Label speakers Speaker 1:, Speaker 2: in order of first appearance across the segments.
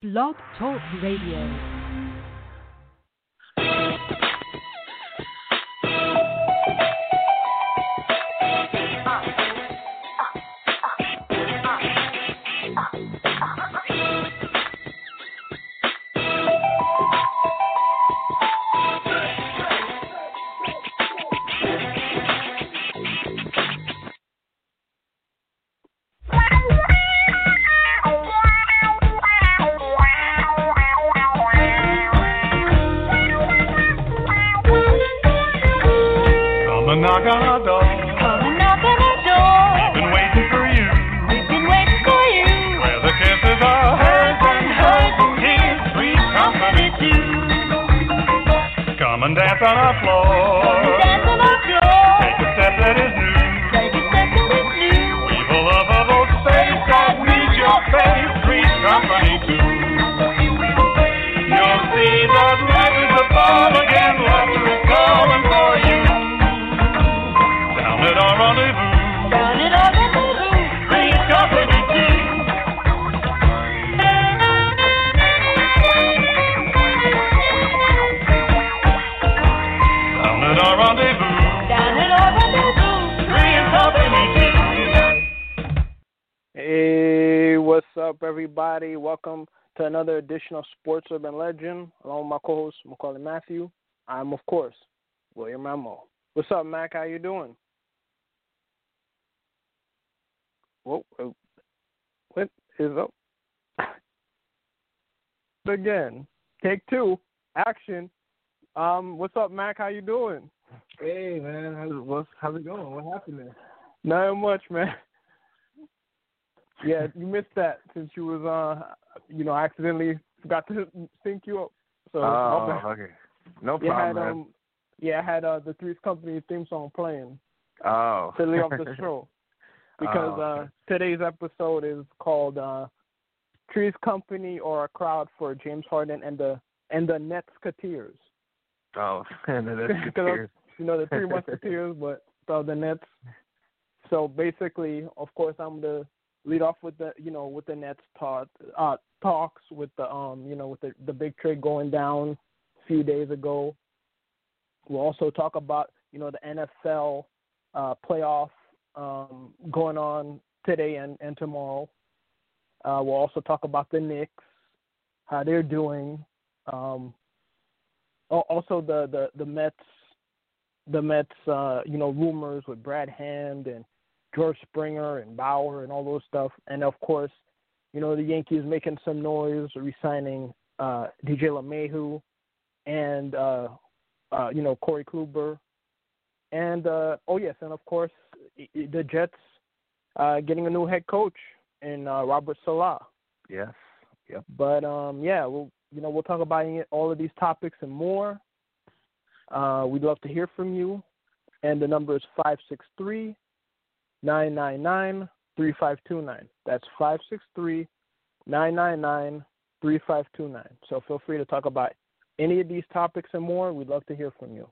Speaker 1: Blog Talk Radio.
Speaker 2: Along with my co-host Maccorley Mathieu. I'm, of course, William Rameau. What's up, Mac? How you doing? Whoa, whoa. what is up? Again, take two, action. Um, what's up, Mac? How you doing?
Speaker 3: Hey man, how's what's how's it going? What happened there?
Speaker 2: Not much, man. Yeah, you missed that since you was uh, you know, accidentally forgot to sync you up. So
Speaker 3: Oh, okay. No problem,
Speaker 2: had um, yeah, I had uh the Three's Company theme song playing
Speaker 3: oh.
Speaker 2: to lead off the show because
Speaker 3: Oh.
Speaker 2: uh today's episode is called uh Three's Company or a crowd for James Harden and the and the Nets-keteers.
Speaker 3: Oh, and
Speaker 2: Because
Speaker 3: good
Speaker 2: you know the three musketeers, but uh, the Nets. So basically, of course, I'm the lead off with the you know with the Nets talk uh, talks with the um you know with the the big trade going down a few days ago. We'll also talk about you know the NFL uh, playoff um, going on today and, and tomorrow. Uh, we'll also talk about the Knicks, how they're doing. Um, also the the the Mets the Mets, uh, you know, rumors with Brad Hand and George Springer and Bauer and all those stuff, and of course, you know, the Yankees making some noise, re-signing uh, DJ LeMahieu and uh, uh, you know Corey Kluber, and uh, oh yes, and of course, the Jets uh, getting a new head coach in uh, Robert Saleh.
Speaker 3: Yes. Yep.
Speaker 2: But um, yeah, we'll you know we'll talk about all of these topics and more. Uh, we'd love to hear from you, and the number is five six three nine nine nine three five two nine. That's five six three nine nine nine three five two nine. So feel free to talk about any of these topics and more. We'd love to hear from you.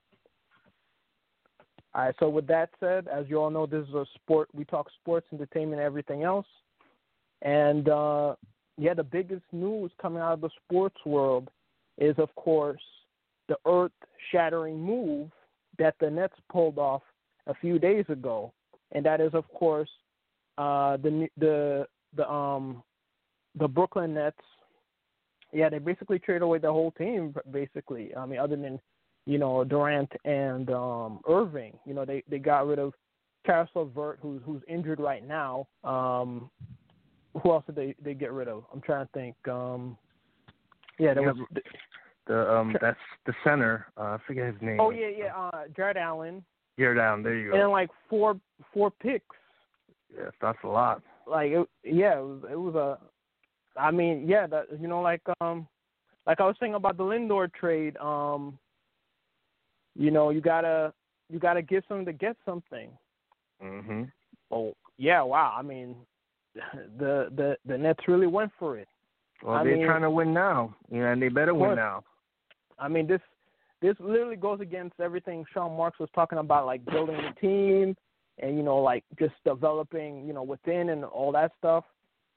Speaker 2: All right. So with that said, as you all know, this is a sport. We talk sports, entertainment, everything else. And uh, yeah, the biggest news coming out of the sports world is, of course, the earth-shattering move that the Nets pulled off a few days ago, and that is, of course, uh, the the the um the Brooklyn Nets. Yeah, they basically traded away the whole team. Basically, I mean, other than you know Durant and um Irving, you know, they they got rid of Caris LeVert, who's who's injured right now. Um, who else did they they get rid of? I'm trying to think. Um, yeah, there
Speaker 3: Yeah,
Speaker 2: was.
Speaker 3: The um that's the center. Uh, I forget his name.
Speaker 2: Oh yeah, yeah. Uh, Jarrett Allen,
Speaker 3: Here down, there you go.
Speaker 2: and like four four picks.
Speaker 3: Yes, that's a lot.
Speaker 2: Like it, yeah, it was, it was a. I mean, yeah, that you know, like um, like I was saying about the Lindor trade. Um, you know, you gotta you gotta give something to get something.
Speaker 3: Mhm.
Speaker 2: Oh yeah, wow. I mean, the the the Nets really went for it.
Speaker 3: Well,
Speaker 2: I
Speaker 3: they're
Speaker 2: mean-
Speaker 3: trying to win now. You know, and they better win now.
Speaker 2: I mean, this this literally goes against everything Sean Marks was talking about, like building the team and you know, like just developing, you know, within and all that stuff.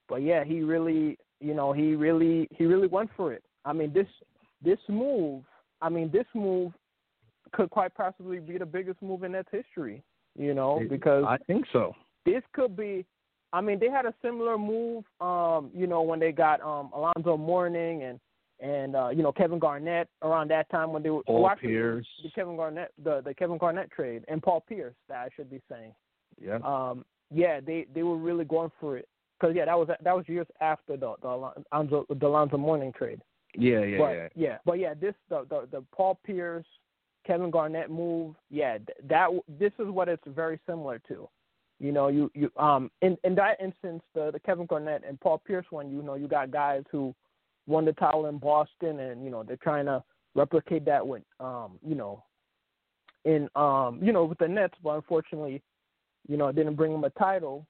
Speaker 2: But yeah, he really you know, he really he really went for it. I mean, this this move, I mean, this move could quite possibly be the biggest move in Nets history. You know, because
Speaker 3: I think so.
Speaker 2: this could be. I mean, they had a similar move. Um, you know, when they got um Alonzo Mourning and and uh, you know Kevin Garnett around that time when they were
Speaker 3: Paul
Speaker 2: well,
Speaker 3: Pierce.
Speaker 2: the Kevin Garnett the the Kevin Garnett trade and Paul Pierce that I should be saying.
Speaker 3: Yeah.
Speaker 2: Um, yeah, they they were really going for it because yeah, that was that was years after the the Alonzo, the Alonzo Mourning trade.
Speaker 3: yeah, yeah,
Speaker 2: but,
Speaker 3: yeah.
Speaker 2: but yeah, this the, the the Paul Pierce, Kevin Garnett move. Yeah, that this is what it's very similar to. You know, you you um in in that instance, the the Kevin Garnett and Paul Pierce one, you know, you got guys who won the title in Boston, and you know they're trying to replicate that with um you know in um you know with the Nets, but unfortunately, you know, it didn't bring them a title.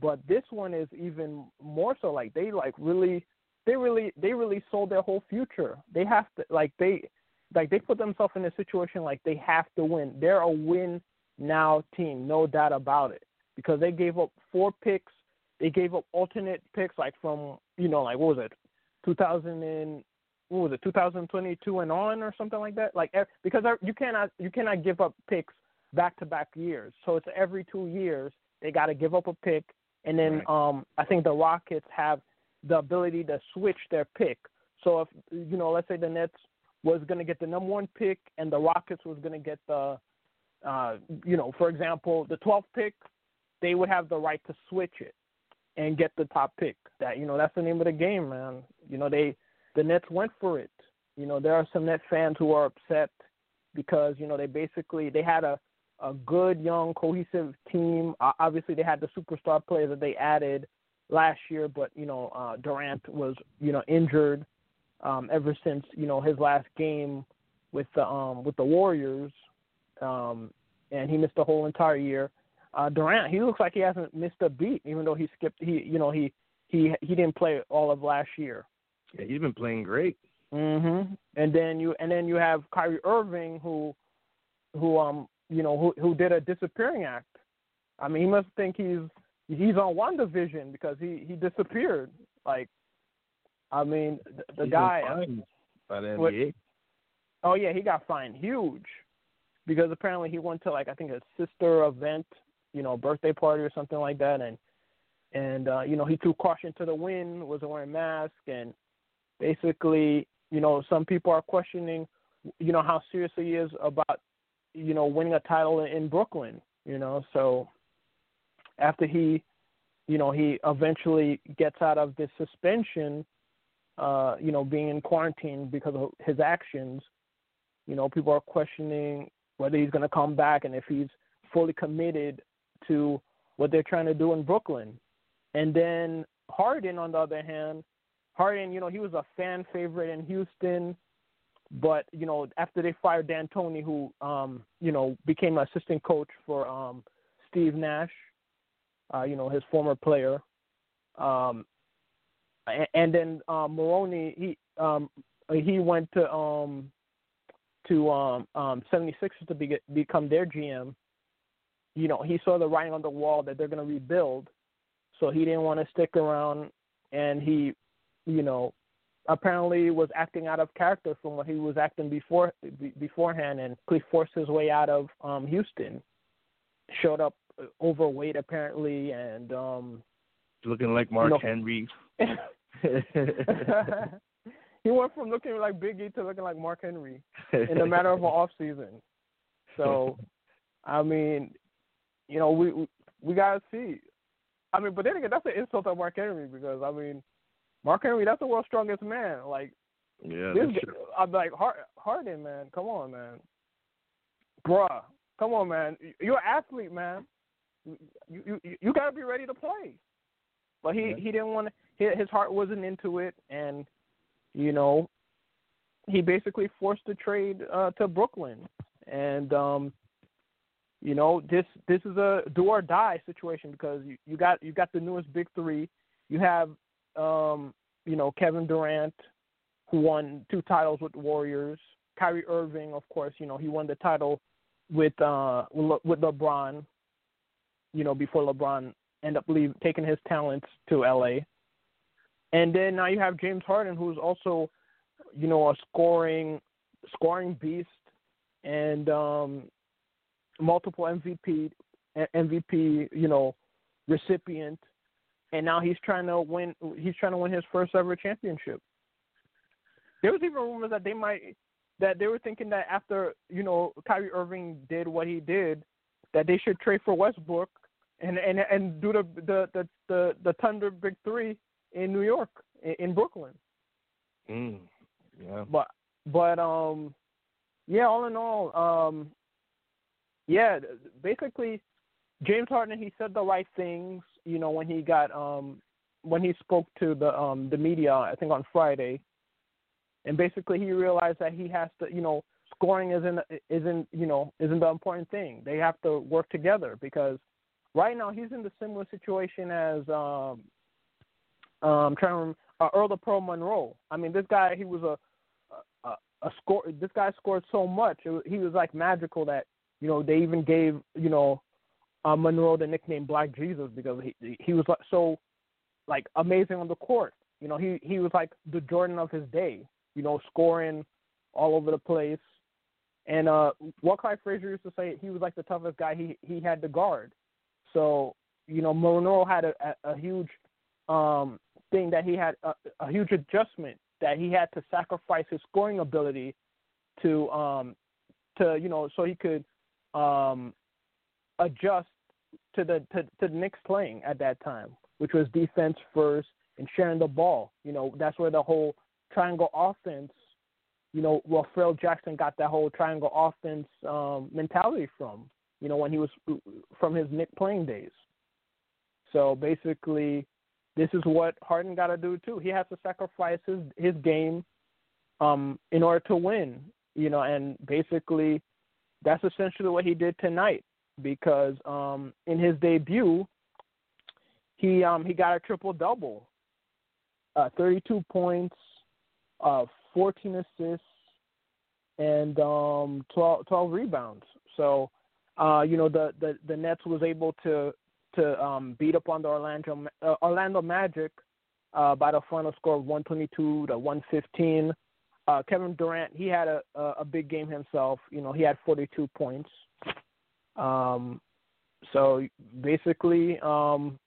Speaker 2: But this one is even more so. Like they like really they really they really sold their whole future. They have to like they like they put themselves in a situation like they have to win. They're a win now team, no doubt about it. Because they gave up four picks, they gave up alternate picks like from you know like what was it, two thousand and what was it, two thousand twenty two and on or something like that. Like because you cannot you cannot give up picks back to back years. So it's every two years they got to give up a pick, and then
Speaker 3: Right.
Speaker 2: um I think the Rockets have the ability to switch their pick. So if you know, let's say the Nets was going to get the number one pick, and the Rockets was going to get the, uh, you know, for example, the 12th pick, they would have the right to switch it and get the top pick. That you know, that's the name of the game, man. You know, they the Nets went for it. You know, there are some Nets fans who are upset because you know they basically they had a a good young cohesive team. Uh, obviously, they had the superstar players that they added last year, but you know uh, Durant was you know injured um, ever since you know his last game with the um, with the Warriors, um, and he missed the whole entire year. Uh, Durant, he looks like he hasn't missed a beat, even though he skipped. He you know he he he didn't play all of last year.
Speaker 3: Yeah, he's been playing great.
Speaker 2: Mhm. And then you and then you have Kyrie Irving who who um you know who who did a disappearing act. I mean, he must think he's he's on one division because he he disappeared. Like I mean, the, the guy
Speaker 3: fined by the
Speaker 2: What-
Speaker 3: NBA.
Speaker 2: Oh yeah, he got fined huge because apparently he went to like I think a sister event, you know, birthday party or something like that, and and uh, you know he threw caution to the wind, wasn't wearing a mask, and basically, you know, some people are questioning, you know, how serious he is about, you know, winning a title in Brooklyn, you know, so after he, you know, he eventually gets out of this suspension, uh, you know, being in quarantine because of his actions, you know, people are questioning whether he's going to come back and if he's fully committed to what they're trying to do in Brooklyn. And then Harden, on the other hand, Harden, you know, he was a fan favorite in Houston, but you know, after they fired D'Antoni, who um, you know became assistant coach for um, Steve Nash, uh, you know, his former player, um, and, and then um, Maroney, he um, he went to um, to um, um, 76ers to be, become their GM. You know, he saw the writing on the wall that they're going to rebuild, so he didn't want to stick around, and he, you know, apparently was acting out of character from what he was acting before be, beforehand, and he forced his way out of um, Houston. Showed up uh, overweight apparently, and um,
Speaker 3: Looking like Mark
Speaker 2: know-
Speaker 3: Henry.
Speaker 2: he went from looking like Big E to looking like Mark Henry in a matter of an off season. So, I mean, you know, we we, we gotta see. I mean, but then again, that's an insult to Mark Henry because I mean, Mark Henry, that's the world's strongest man. Like
Speaker 3: yeah,
Speaker 2: this. I'm like Hard, Harden, man. Come on, man. Bruh, come on, man. You're an athlete, man. You you you got to be ready to play. But he
Speaker 3: Yeah.
Speaker 2: he didn't want to. His heart wasn't into it, and you know, he basically forced the trade uh, to Brooklyn, and um, you know this this is a do or die situation because you, you got you got the newest big three. You have um, you know Kevin Durant, who won two titles with the Warriors. Kyrie Irving, of course, you know he won the title with uh with Le- with LeBron. You know before LeBron ended up leave, taking his talents to LA. And then now you have James Harden, who's also, you know, a scoring scoring beast and um, multiple MVP MVP, you know, recipient. And now he's trying to win. He's trying to win his first ever championship. There was even rumors that they might that they were thinking that after you know Kyrie Irving did what he did, that they should trade for Westbrook and and and do the the the the, the Thunder Big Three in New York in, in Brooklyn.
Speaker 3: Mm. Yeah.
Speaker 2: But but um yeah, all in all, um yeah, basically James Harden he said the right things, you know, when he got um when he spoke to the um the media I think on Friday. And basically he realized that he has to, you know, scoring isn't isn't, you know, isn't the important thing. They have to work together because right now he's in the similar situation as um um trying to remember, uh, Earl the Pearl Monroe. I mean, this guy he was a a, a score. This guy scored so much. It, he was like magical that you know they even gave you know uh, Monroe the nickname Black Jesus because he he was so like amazing on the court. You know, he he was like the Jordan of his day. You know, scoring all over the place. And uh what Clyde Frazier used to say, he was like the toughest guy he he had to guard. So you know, Monroe had a, a, a huge um thing that he had a, a huge adjustment that he had to sacrifice his scoring ability to um to you know so he could um adjust to the to, to the Knicks playing at that time, which was defense first and sharing the ball. You know, that's where the whole triangle offense, you know, well Phil Jackson got that whole triangle offense um mentality from, you know, when he was from his Knick playing days. So basically this is what Harden got to do too. He has to sacrifice his his game um, in order to win, you know, and basically that's essentially what he did tonight because um, in his debut he um, he got a triple double, uh, 32 points, uh, 14 assists, and um, 12, 12 rebounds. So, uh, you know, the, the the Nets was able to to um, beat up on the Orlando uh, Orlando Magic uh, by the final score of 122 to 115. Uh, Kevin Durant he had a, a big game himself. You know he had 42 points. Um, so basically, um,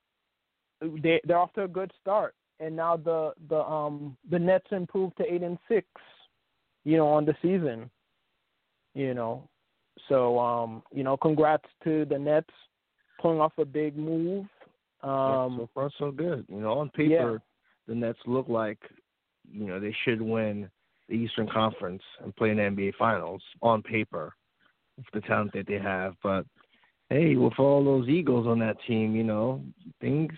Speaker 2: they they're off to a good start, and now the the um the Nets improved to eight and six. You know on the season. You know, so um you know congrats to the Nets pulling off a big move. Um,
Speaker 3: yeah, so far, so good. You know, on paper,
Speaker 2: yeah.
Speaker 3: the Nets look like you know they should win the Eastern Conference and play in the NBA Finals on paper with the talent that they have. But hey, with all those Eagles on that team, you know, things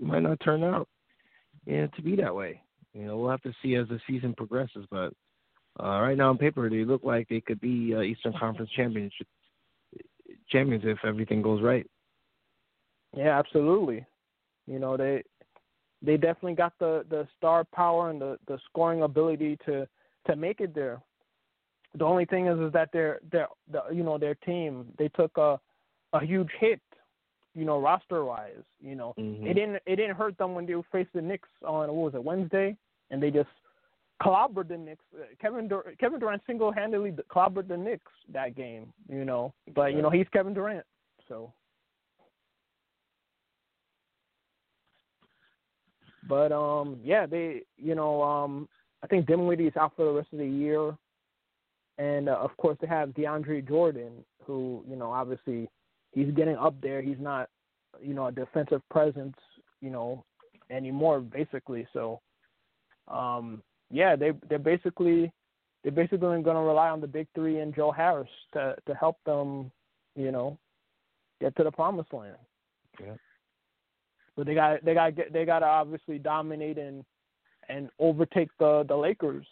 Speaker 3: might not turn out yeah, to be that way. You know, we'll have to see as the season progresses. But uh, right now on paper, they look like they could be uh, Eastern Conference championship champions if everything goes right.
Speaker 2: Yeah, absolutely. You know, they they definitely got the the star power and the the scoring ability to to make it there. The only thing is is that their their the, you know their team they took a a huge hit, you know, roster wise. You know,
Speaker 3: mm-hmm.
Speaker 2: it didn't it didn't hurt them when they faced the Knicks on what was it Wednesday, and they just clobbered the Knicks. Kevin Dur- Kevin Durant single handedly clobbered the Knicks that game. You know, but you know he's Kevin Durant, so. But um, yeah, they you know um, I think Dinwiddie is out for the rest of the year, and uh, of course they have DeAndre Jordan, who you know obviously he's getting up there. He's not you know a defensive presence you know anymore basically. So um, yeah, they they're basically they're basically going to rely on the big three and Joe Harris to to help them you know get to the promised land.
Speaker 3: Yeah.
Speaker 2: But they got they got they got to obviously dominate and and overtake the the Lakers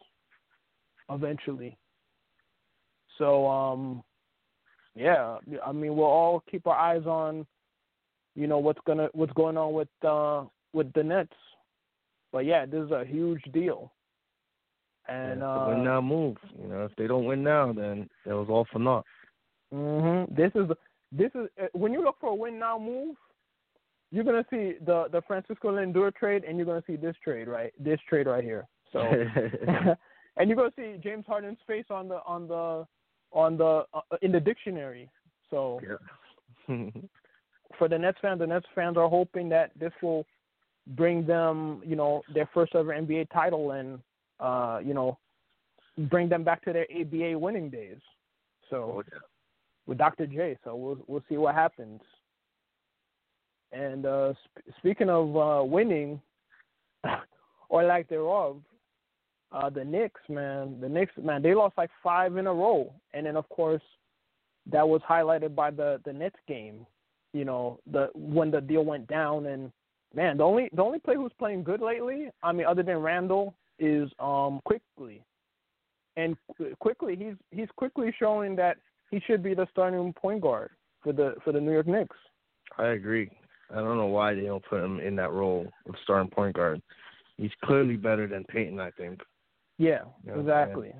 Speaker 2: eventually. So um yeah, I mean we'll all keep our eyes on you know what's gonna what's going on with uh with the Nets. But yeah, this is a huge deal. And
Speaker 3: yeah,
Speaker 2: uh
Speaker 3: win now move. You know, if they don't win now, then it was all for naught.
Speaker 2: Mhm. This is this is uh, when you look for a win now move you're gonna see the the Francisco Lindor trade, and you're gonna see this trade right, this trade right here. So, and you're gonna see James Harden's face on the on the on the uh, in the dictionary. So
Speaker 3: yeah.
Speaker 2: for the Nets fans, the Nets fans are hoping that this will bring them, you know, their first ever NBA title and uh, you know, bring them back to their ABA winning days. So
Speaker 3: Oh, yeah.
Speaker 2: with Dr. J. So we'll we'll see what happens. And uh, sp- speaking of uh, winning, or lack thereof, uh, the Knicks, man, the Knicks, man, they lost like five in a row, and then of course, that was highlighted by the the Nets game. You know, the when the deal went down, and man, the only the only player who's playing good lately, I mean, other than Randle, is um Quickley, and Quickley he's he's quickly showing that he should be the starting point guard for the for the New York Knicks.
Speaker 3: I agree. I don't know why they don't put him in that role of starting point guard. He's clearly better than Payton, I think.
Speaker 2: Yeah,
Speaker 3: Yeah,
Speaker 2: exactly.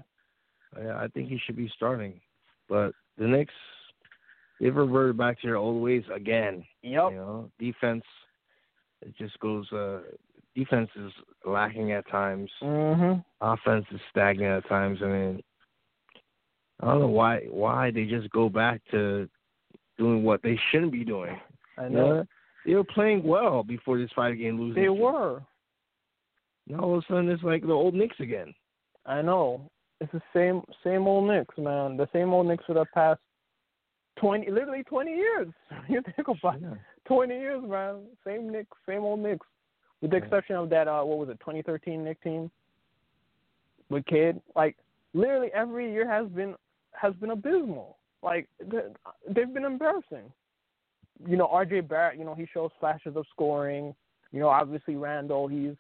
Speaker 3: Yeah, I think he should be starting. But the Knicks, they've reverted back to their old ways again.
Speaker 2: Yep.
Speaker 3: You know, defense, it just goes. uh Defense is lacking at times.
Speaker 2: Mm-hmm.
Speaker 3: Offense is stagnant at times. I mean, I don't know why why they just go back to doing what they shouldn't be doing.
Speaker 2: I
Speaker 3: You
Speaker 2: know.
Speaker 3: They were playing well before this five game losing.
Speaker 2: They
Speaker 3: streak.
Speaker 2: were.
Speaker 3: Now all of a sudden it's like the old Knicks again.
Speaker 2: I know. It's the same same old Knicks, man. The same old Knicks for the past twenty, literally twenty years. You think about it. twenty years, man. Same Knicks, same old Knicks, with the
Speaker 3: Yeah.
Speaker 2: exception of that. Uh, what was it, 2013 Knicks team with Kid? Like literally every year has been has been abysmal. Like they've been embarrassing. You know, R.J. Barrett. You know, he shows flashes of scoring. You know, obviously Randle. He's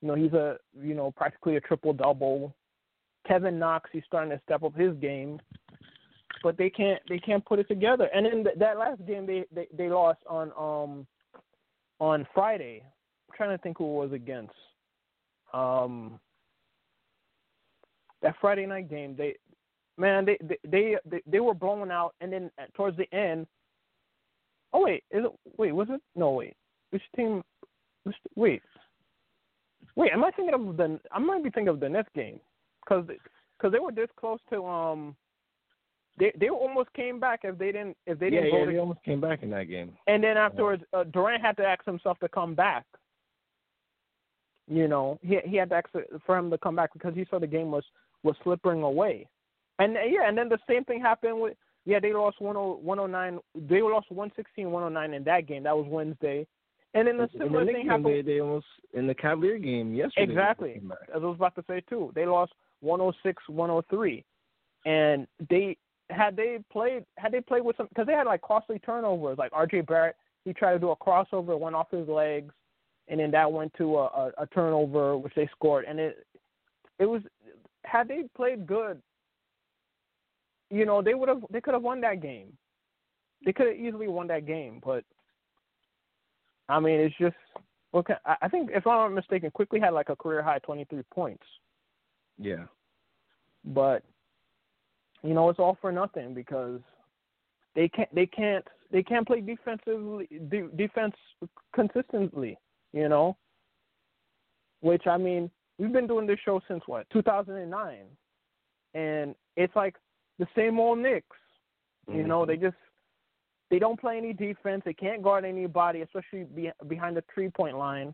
Speaker 2: you know he's a you know practically a triple double. Kevin Knox, he's starting to step up his game, but they can't they can't put it together. And in th- that last game, they, they they lost on um on Friday. I'm trying to think who it was against. Um, that Friday night game, they man they they they they, they were blown out, and then towards the end. Oh wait, is it wait was it no wait which team? Which, wait, wait, am I thinking of the? I might be thinking of the Nets game because because they were this close to um. They they almost came back if they didn't if they
Speaker 3: yeah,
Speaker 2: didn't
Speaker 3: yeah,
Speaker 2: to
Speaker 3: they almost came back in that game.
Speaker 2: and then afterwards, uh, Durant had to ask himself to come back. You know, he he had to ask for him to come back because he saw the game was was slipping away. And yeah, and then the same thing happened with yeah they lost 10 109 they lost 116 109 in that game that was Wednesday. And then the
Speaker 3: in the
Speaker 2: similar
Speaker 3: Knicks
Speaker 2: thing
Speaker 3: game,
Speaker 2: happened
Speaker 3: they, they almost in the Cavalier game yesterday.
Speaker 2: Exactly. as I was about to say too. They lost 106 103, and they had they played had they played with some because they had like costly turnovers. Like R.J. Barrett, he tried to do a crossover, went off his legs, and then that went to a, a, a turnover which they scored. And it it was had they played good, you know, they would have they could have won that game. They could have easily won that game, but I mean, it's just okay. I I think if I'm not mistaken, Quickley had like a career high 23 points,
Speaker 3: Yeah.
Speaker 2: but you know it's all for nothing because they can't they can't they can't play defensively de- defense consistently. You know, which I mean we've been doing this show since what 2009, and it's like the same old Knicks. You know, they mm-hmm. just they don't play any defense. They can't guard anybody, especially be, behind the three point line,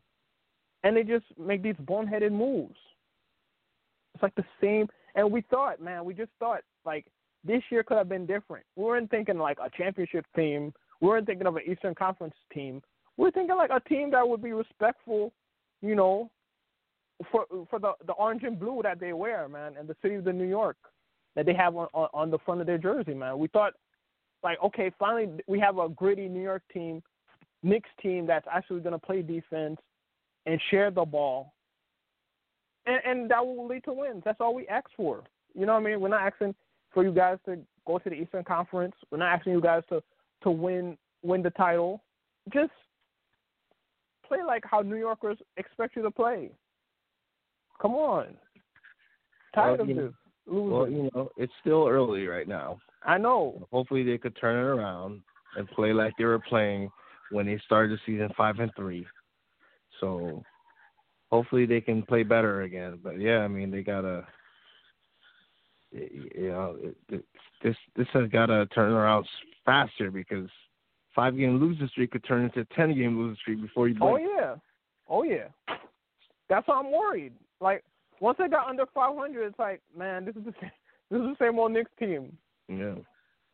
Speaker 2: and they just make these boneheaded moves. It's like the same. And we thought, man, we just thought like this year could have been different. We weren't thinking like a championship team. We weren't thinking of an Eastern Conference team. We were thinking like a team that would be respectful, you know, for for the the orange and blue that they wear, man, and the city of the New York that they have on on, on the front of their jersey, man. We thought like, okay, finally we have a gritty New York team, Knicks team that's actually going to play defense and share the ball, and and that will lead to wins. That's all we ask for. You know what I mean? We're not asking for you guys to go to the Eastern Conference. We're not asking you guys to to win win the title. Just play like how New Yorkers expect you to play. Come on. Tired
Speaker 3: Well,
Speaker 2: of
Speaker 3: you know-
Speaker 2: this losing.
Speaker 3: Well, you know, it's still early right now.
Speaker 2: I know.
Speaker 3: Hopefully they could turn it around and play like they were playing when they started the season five and three. So hopefully they can play better again. But yeah, I mean they gotta, you know, it, this this has gotta turn around faster because five game losing streak could turn into a ten game losing streak before you blink.
Speaker 2: Oh yeah, oh yeah. That's why I'm worried. Like once they got under 500, it's like, man, this is the same, this is the same old Knicks team.
Speaker 3: yeah.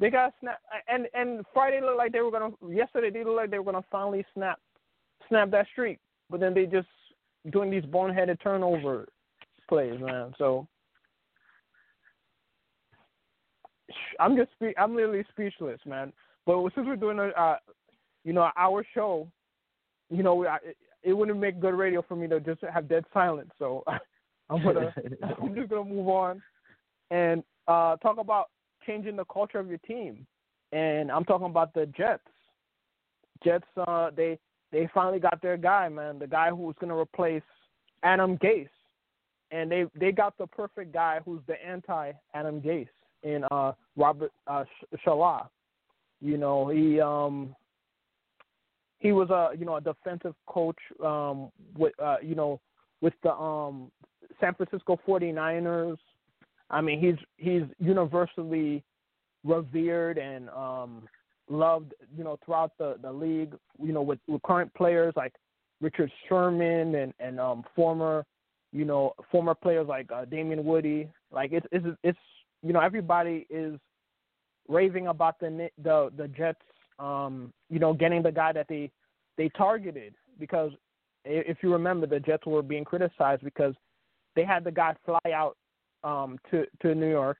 Speaker 2: They got snap, and and Friday looked like they were gonna. Yesterday they looked like they were gonna finally snap, snap that streak. But then they just doing these boneheaded turnover plays, man. So I'm just spe- I'm literally speechless, man. But since we're doing a, uh, you know, our show, you know, I, it wouldn't make good radio for me to just have dead silence. So I'm gonna I'm just gonna move on and uh, talk about changing the culture of your team. And I'm talking about the Jets. Jets, uh, they they finally got their guy, man. The guy who's gonna replace Adam Gase, and they they got the perfect guy who's the anti Adam Gase in uh, Robert uh, Saleh. You know, he um he was a you know a defensive coach um with uh you know with the um San Francisco 49ers. I mean, he's he's universally revered and um loved, you know, throughout the the league, you know, with, with current players like Richard Sherman and and um former, you know, former players like uh, Damien Woody. Like it's it's it's you know, everybody is raving about the the the Jets um, you know, getting the guy that they they targeted because if you remember the Jets were being criticized because they had the guy fly out um to to New York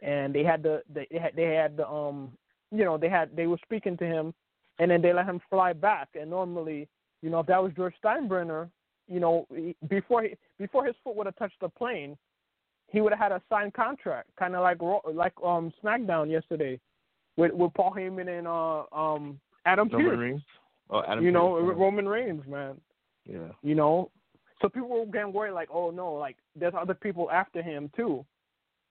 Speaker 2: and they had the they had they had the um you know they had they were speaking to him and then they let him fly back and normally you know if that was George Steinbrenner you know before he before his foot would have touched the plane he would have had a signed contract kind of like like um SmackDown yesterday with with Paul Heyman and uh um Adam
Speaker 3: Roman
Speaker 2: Pearce
Speaker 3: Reigns. Oh, Adam
Speaker 2: you know
Speaker 3: Pearce,
Speaker 2: Roman Reigns man
Speaker 3: Yeah.
Speaker 2: you know. So people were getting worried, like, oh no, like there's other people after him too.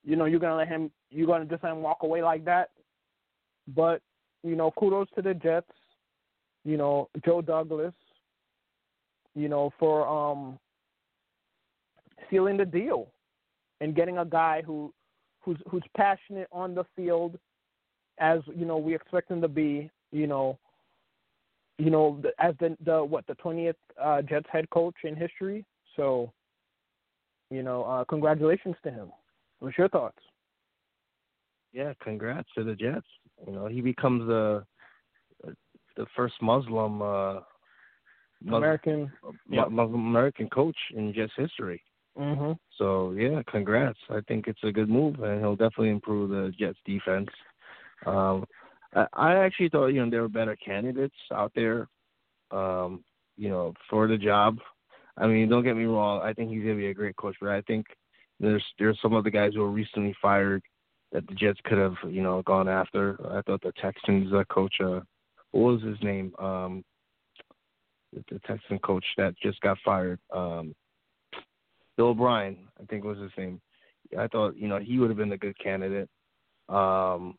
Speaker 2: You know, you're gonna let him, you're gonna just let him walk away like that. But you know, kudos to the Jets. You know, Joe Douglas. You know, for um sealing the deal and getting a guy who who's who's passionate on the field, as you know we expect him to be. You know, you know, as the the what the twentieth uh, Jets head coach in history. So, you know, uh, congratulations to him. What's your thoughts?
Speaker 3: Yeah, congrats to the Jets. You know, he becomes the the first Muslim uh
Speaker 2: American. Yeah.
Speaker 3: Muslim American coach in Jets history.
Speaker 2: Mhm.
Speaker 3: So yeah, congrats. I think it's a good move, and he'll definitely improve the Jets defense. Um, I, actually thought you know there were better candidates out there, um, you know, for the job. I mean, don't get me wrong. I think he's gonna be a great coach, but I think there's there's some of the guys who were recently fired that the Jets could have you know gone after. I thought the Texans uh, coach, uh, what was his name? Um, the, the Texan coach that just got fired. Um, Bill O'Brien, I think was his name. I thought you know he would have been a good candidate. Um,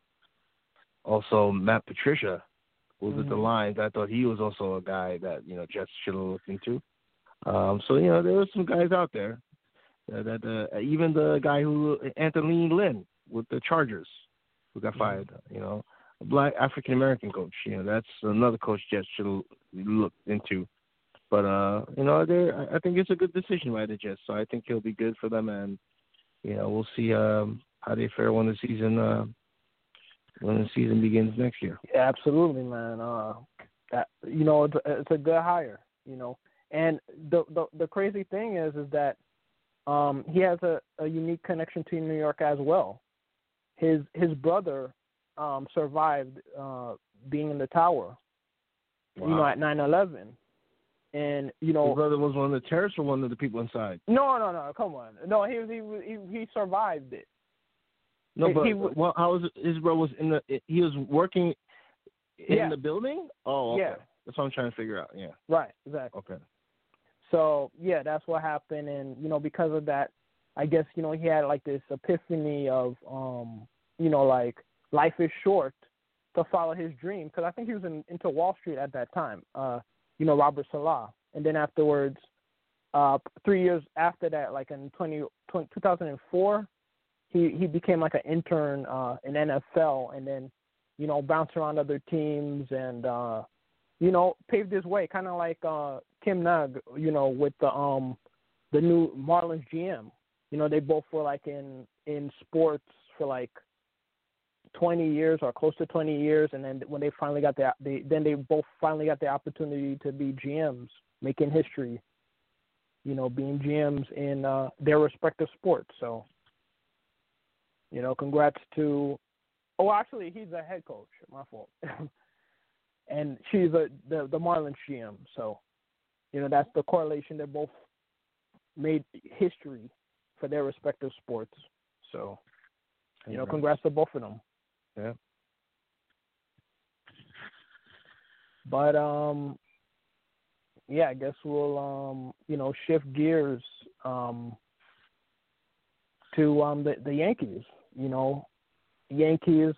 Speaker 3: also Matt Patricia was with the. Lions. I thought he was also a guy that you know Jets should have looked into. Um, so you know there were some guys out there that, that uh, even the guy who Anthony Lynn with the Chargers who got fired. You know, a black African American coach. You know that's another coach Jets should look into. But uh, you know, I think it's a good decision by the Jets. So I think he'll be good for them, and you know, we'll see um, how they fare when the season uh, when the season begins next year.
Speaker 2: Yeah, absolutely, man. Uh, that you know, it's a, it's a good hire. You know, and the the the crazy thing is, is that um he has a, a unique connection to New York as well. His his brother um survived uh being in the tower. You know, at nine eleven. And you know,
Speaker 3: His brother was one of the terrorists or one of the people inside.
Speaker 2: no, no, no, come on, no, he was he he, he survived it.
Speaker 3: No, but
Speaker 2: he
Speaker 3: well, how was brother was in the he was working in
Speaker 2: Yeah.
Speaker 3: the building? Oh, okay.
Speaker 2: Yeah.
Speaker 3: That's what I'm trying to figure out. Yeah.
Speaker 2: Right, exactly.
Speaker 3: Okay.
Speaker 2: So yeah, that's what happened, and you know because of that, I guess you know he had like this epiphany of um you know like life is short, to follow his dream because I think he was in, into Wall Street at that time. Uh, you know, Robert Saleh, and then afterwards, uh, three years after that, like in 20, 20 2004, he he became like an intern uh, in NFL, and then you know bounced around other teams and uh, you know paved his way, kind of like uh, Kim Ng, you know, with the um the new Marlins GM. You know, they both were like in in sports for like 20 years or close to 20 years, and then when they finally got the they then they both finally got the opportunity to be GMs, making history. You know, being GMs in uh, their respective sports. So, you know, congrats to. Oh, actually, he's a head coach. My fault. and she's a the the Marlins GM. So, you know, that's the correlation. They both made history for their respective sports. So, you know, congrats to both of them.
Speaker 3: Yeah.
Speaker 2: But um yeah, I guess we'll um you know shift gears um to um the the Yankees. You know, Yankees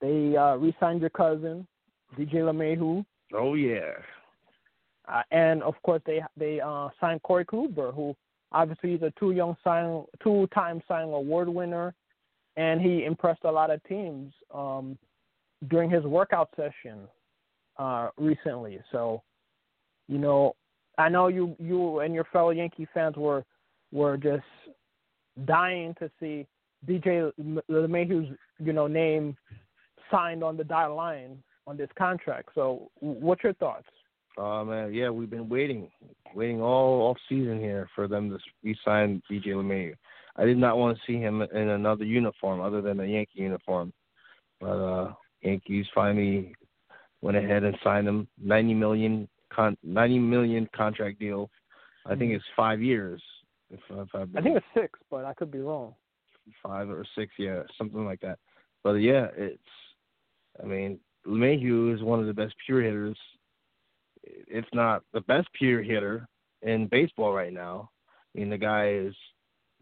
Speaker 2: they uh re-signed your cousin DJ LeMahieu,
Speaker 3: Oh yeah.
Speaker 2: uh, and of course they they uh signed Corey Kluber, who obviously is a two young sign two time Cy Young award winner, and he impressed a lot of teams um during his workout session uh recently. So, you know, I know you you and your fellow Yankee fans were were just dying to see DJ LeMahieu's you know name signed on the dotted line on this contract. So, what's your thoughts?
Speaker 3: Oh man, yeah, we've been waiting, waiting all off season here for them to re-sign DJ LeMahieu. I did not want to see him in another uniform other than a Yankee uniform, but uh Yankees finally went ahead and signed him. Ninety million con ninety million contract deal. I think it's five years. If, if I've
Speaker 2: I think it's six, but I could be wrong.
Speaker 3: Five or six, yeah, something like that. But yeah, it's. I mean, LeMahieu is one of the best pure hitters, if not the best pure hitter in baseball right now. I mean, the guy is,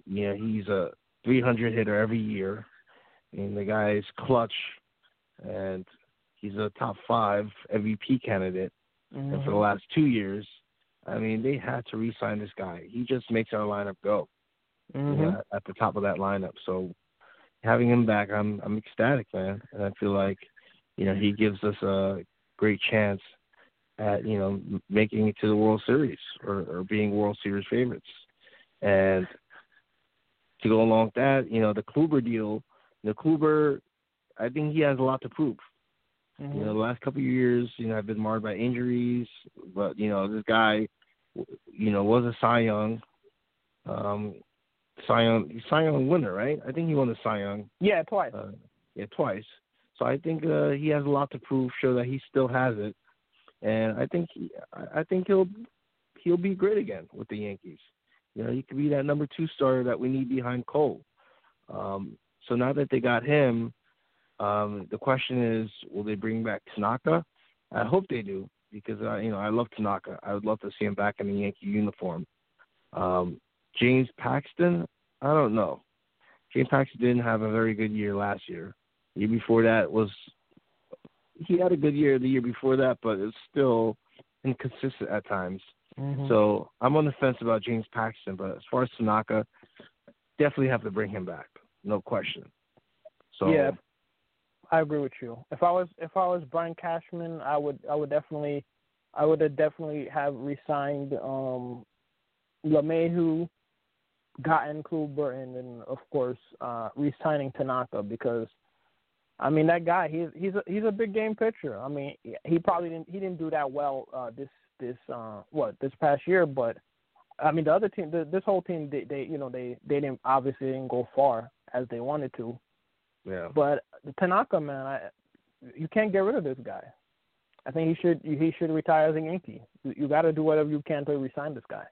Speaker 3: you know, he's a 300 hitter every year. I mean, the guy is clutch, and he's a top five MVP candidate. And for the mm-hmm. last two years, I mean, they had to re-sign this guy. He just makes our lineup go you
Speaker 2: Mhm.
Speaker 3: know, at the top of that lineup. So having him back, I'm I'm ecstatic, man, and I feel like you know he gives us a great chance at you know making it to the World Series or, or being World Series favorites. And to go along with that, you know, the Kluber deal, the Kluber, I think he has a lot to prove.
Speaker 2: Mhm.
Speaker 3: You know, the last couple of years, you know, I've been marred by injuries, but you know, this guy, you know, was a Cy Young, um, Cy Young, Cy Young winner, right? I think he won the Cy Young,
Speaker 2: yeah, twice.
Speaker 3: uh, yeah, twice. So I think uh, he has a lot to prove, show that he still has it, and I think he, I think he'll he'll be great again with the Yankees. You know, he could be that number two starter that we need behind Cole. Um, so now that they got him, um, the question is, will they bring back Tanaka? I hope they do because I, you know I love Tanaka. I would love to see him back in the Yankee uniform. Um, James Paxton, I don't know. James Paxton didn't have a very good year last year. The year before that was he had a good year the year before that, but it's still inconsistent at times.
Speaker 2: Mhm.
Speaker 3: So I'm on the fence about James Paxton, but as far as Tanaka, definitely have to bring him back, no question. So
Speaker 2: Yeah. I agree with you. If I was if I was Brian Cashman, I would I would definitely I would have definitely have resigned um gotten Kluber, and then of course uh re-signing Tanaka because I mean that guy he's he's a he's a big game pitcher. I mean he probably didn't he didn't do that well uh this this uh what this past year, but I mean the other team the, this whole team they, they you know they they didn't obviously didn't go far as they wanted to.
Speaker 3: yeah,
Speaker 2: But Tanaka, man, I, you can't get rid of this guy. I think he should he should retire as a Yankee. You, you got to do whatever you can to resign this guy.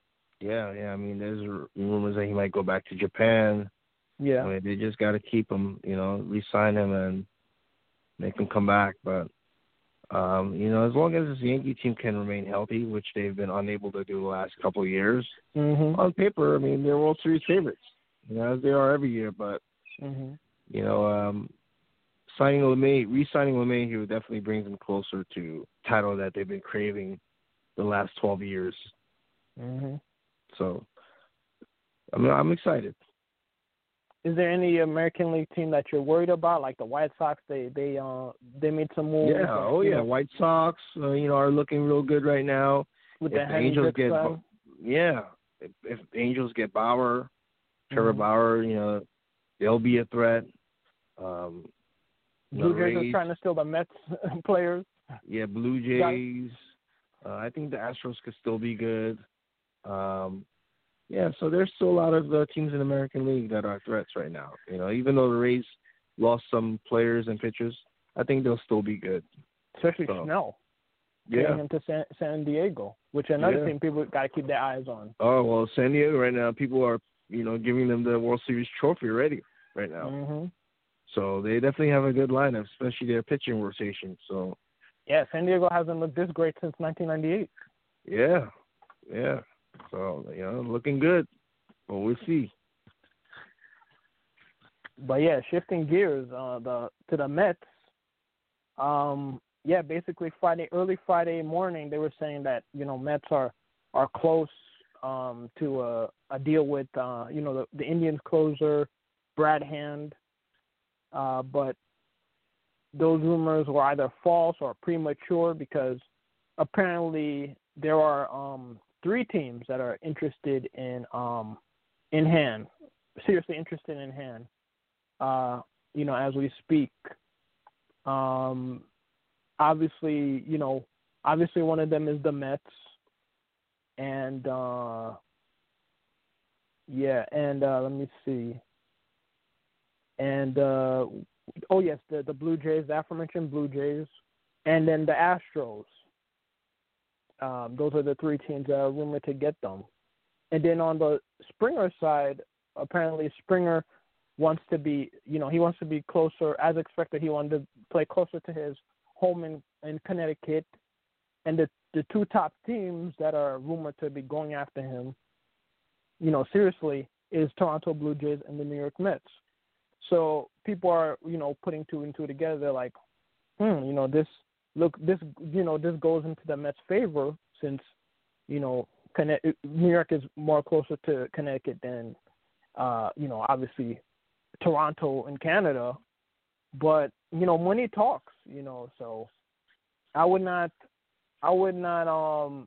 Speaker 3: Yeah, yeah. I mean, there's rumors that he might go back to Japan.
Speaker 2: Yeah.
Speaker 3: I mean, they just got to keep him, you know, re-sign him and make him come back. But um, you know, as long as this Yankee team can remain healthy, which they've been unable to do the last couple of years,
Speaker 2: Mhm.
Speaker 3: on paper, I mean, they're World Series favorites, you know, as they are every year. But
Speaker 2: Mhm.
Speaker 3: you know, um, signing LeMay, re-signing LeMahieu definitely brings them closer to title that they've been craving the last 12 years.
Speaker 2: hmm
Speaker 3: So I'm I'm excited.
Speaker 2: Is there any American League team that you're worried about, like the White Sox? They they uh they made some moves.
Speaker 3: Yeah, oh yeah,
Speaker 2: know,
Speaker 3: White Sox, uh, you know, are looking real good right now.
Speaker 2: with
Speaker 3: if
Speaker 2: the
Speaker 3: Angels get
Speaker 2: Dixon.
Speaker 3: yeah, if, if Angels get Bauer, Trevor
Speaker 2: Mhm.
Speaker 3: Bauer, you know, they'll be a threat. Um,
Speaker 2: Blue Jays are trying to steal the Mets players.
Speaker 3: yeah, Blue Jays. Uh, I think the Astros could still be good. Um, yeah, so there's still a lot of uh, teams in the American League that are threats right now. You know, even though the Rays lost some players and pitchers, I think they'll still be good.
Speaker 2: especially
Speaker 3: So,
Speaker 2: Snell,
Speaker 3: Yeah.
Speaker 2: getting him to San, San Diego, which another
Speaker 3: Yeah.
Speaker 2: team people got to keep their eyes on.
Speaker 3: Oh well, San Diego right now, people are you know giving them the World Series trophy already right now.
Speaker 2: Mm-hmm.
Speaker 3: So they definitely have a good lineup, especially their pitching rotation. So
Speaker 2: Yeah, San Diego hasn't looked this great since 1998.
Speaker 3: yeah, yeah. So you know, looking good. But we'll see.
Speaker 2: But yeah, shifting gears, uh, the to the Mets. Um, yeah, basically Friday, early Friday morning, they were saying that you know Mets are are close um, to a, a deal with uh, you know the, the Indians closer Brad Hand, uh, but those rumors were either false or premature because apparently there are um, three teams that are interested in um, in hand, seriously interested in hand. Uh, you know, as we speak. Um, obviously, you know, obviously one of them is the Mets, and uh, yeah, and uh, let me see, and uh, oh yes, the the Blue Jays, the aforementioned Blue Jays, and then the Astros. Um, those are the three teams that are rumored to get them. And then on the Springer side, apparently Springer wants to be, you know, he wants to be closer. As expected, he wanted to play closer to his home in, in Connecticut. And the the two top teams that are rumored to be going after him, you know, seriously, is Toronto Blue Jays and the New York Mets. So people are, you know, putting two and two together. They're like, hmm, you know, this look, this, you know, this goes into the Mets' favor since, you know, New York is more closer to Connecticut than, uh, you know, obviously Toronto and Canada. But you know, money talks. You know, so I would not, I would not, um,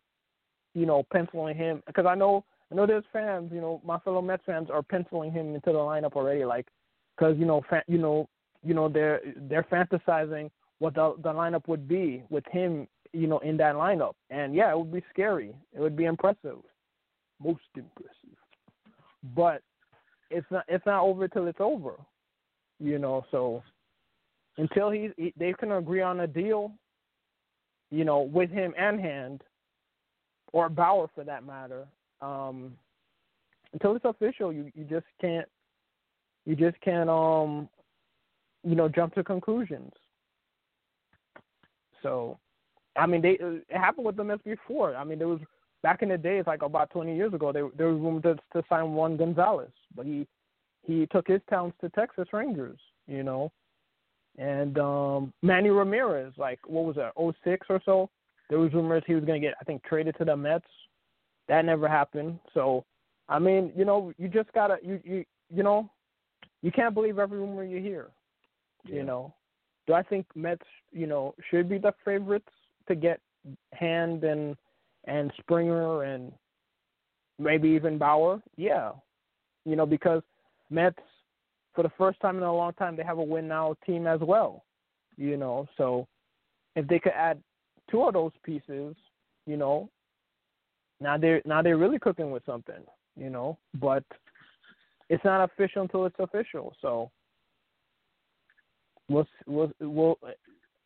Speaker 2: you know, penciling him because I know, I know there's fans. You know, my fellow Mets fans are penciling him into the lineup already, like, because you know, fa- you know, you know, they're they're fantasizing what the the lineup would be with him, you know, in that lineup. And yeah, it would be scary. It would be impressive, most impressive. But it's not it's not over till it's over, you know. So until he, he they can agree on a deal, you know, with him and Hand, or Bauer for that matter. Um, until it's official, you you just can't you just can't um you know jump to conclusions. So, I mean, they it happened with the Mets before. I mean, there was back in the days, like about 20 years ago, there there was room to, to sign Juan Gonzalez, but he he took his talents to Texas Rangers, you know, and um Manny Ramirez, like what was that, 06 or so? There was rumors he was going to get, I think, traded to the Mets. That never happened. So, I mean, you know, you just gotta you you you know, you can't believe every rumor you hear.
Speaker 3: Yeah.
Speaker 2: You know, do I think Mets, you know, should be the favorites to get Hand and and Springer and maybe even Bauer? Yeah, you know, because Mets for the first time in a long time they have a win now team as well. You know, so if they could add two of those pieces, you know, now they're now they're really cooking with something. You know, but it's not official until it's official. So we'll we'll we'll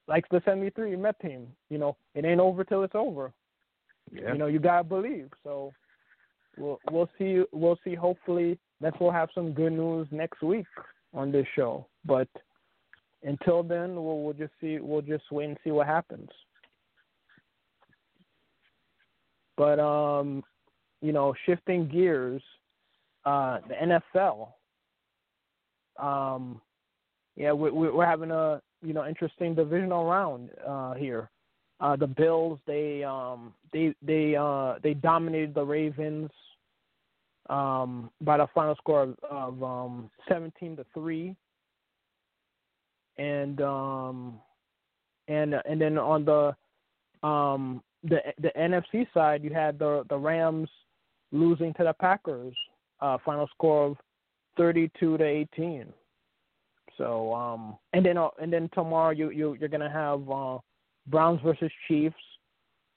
Speaker 2: like the '73 Met team. You know, it ain't over till it's over.
Speaker 3: Yeah.
Speaker 2: You know, you gotta believe. So we'll we'll see we'll see. Hopefully, Mets will have some good news next week on this show. But until then, we'll we'll just see. We'll just wait and see what happens. But um, you know, shifting gears, uh, the NFL. Um, yeah, we, we- we're having a you know interesting divisional round uh, here. Uh, the Bills they um they they uh they dominated the Ravens um by the final score of, of um 17 to 3 and um and and then on the um the the NFC side you had the the Rams losing to the Packers uh final score of 32 to 18 so um and then uh, and then tomorrow you you you're to have uh Browns versus Chiefs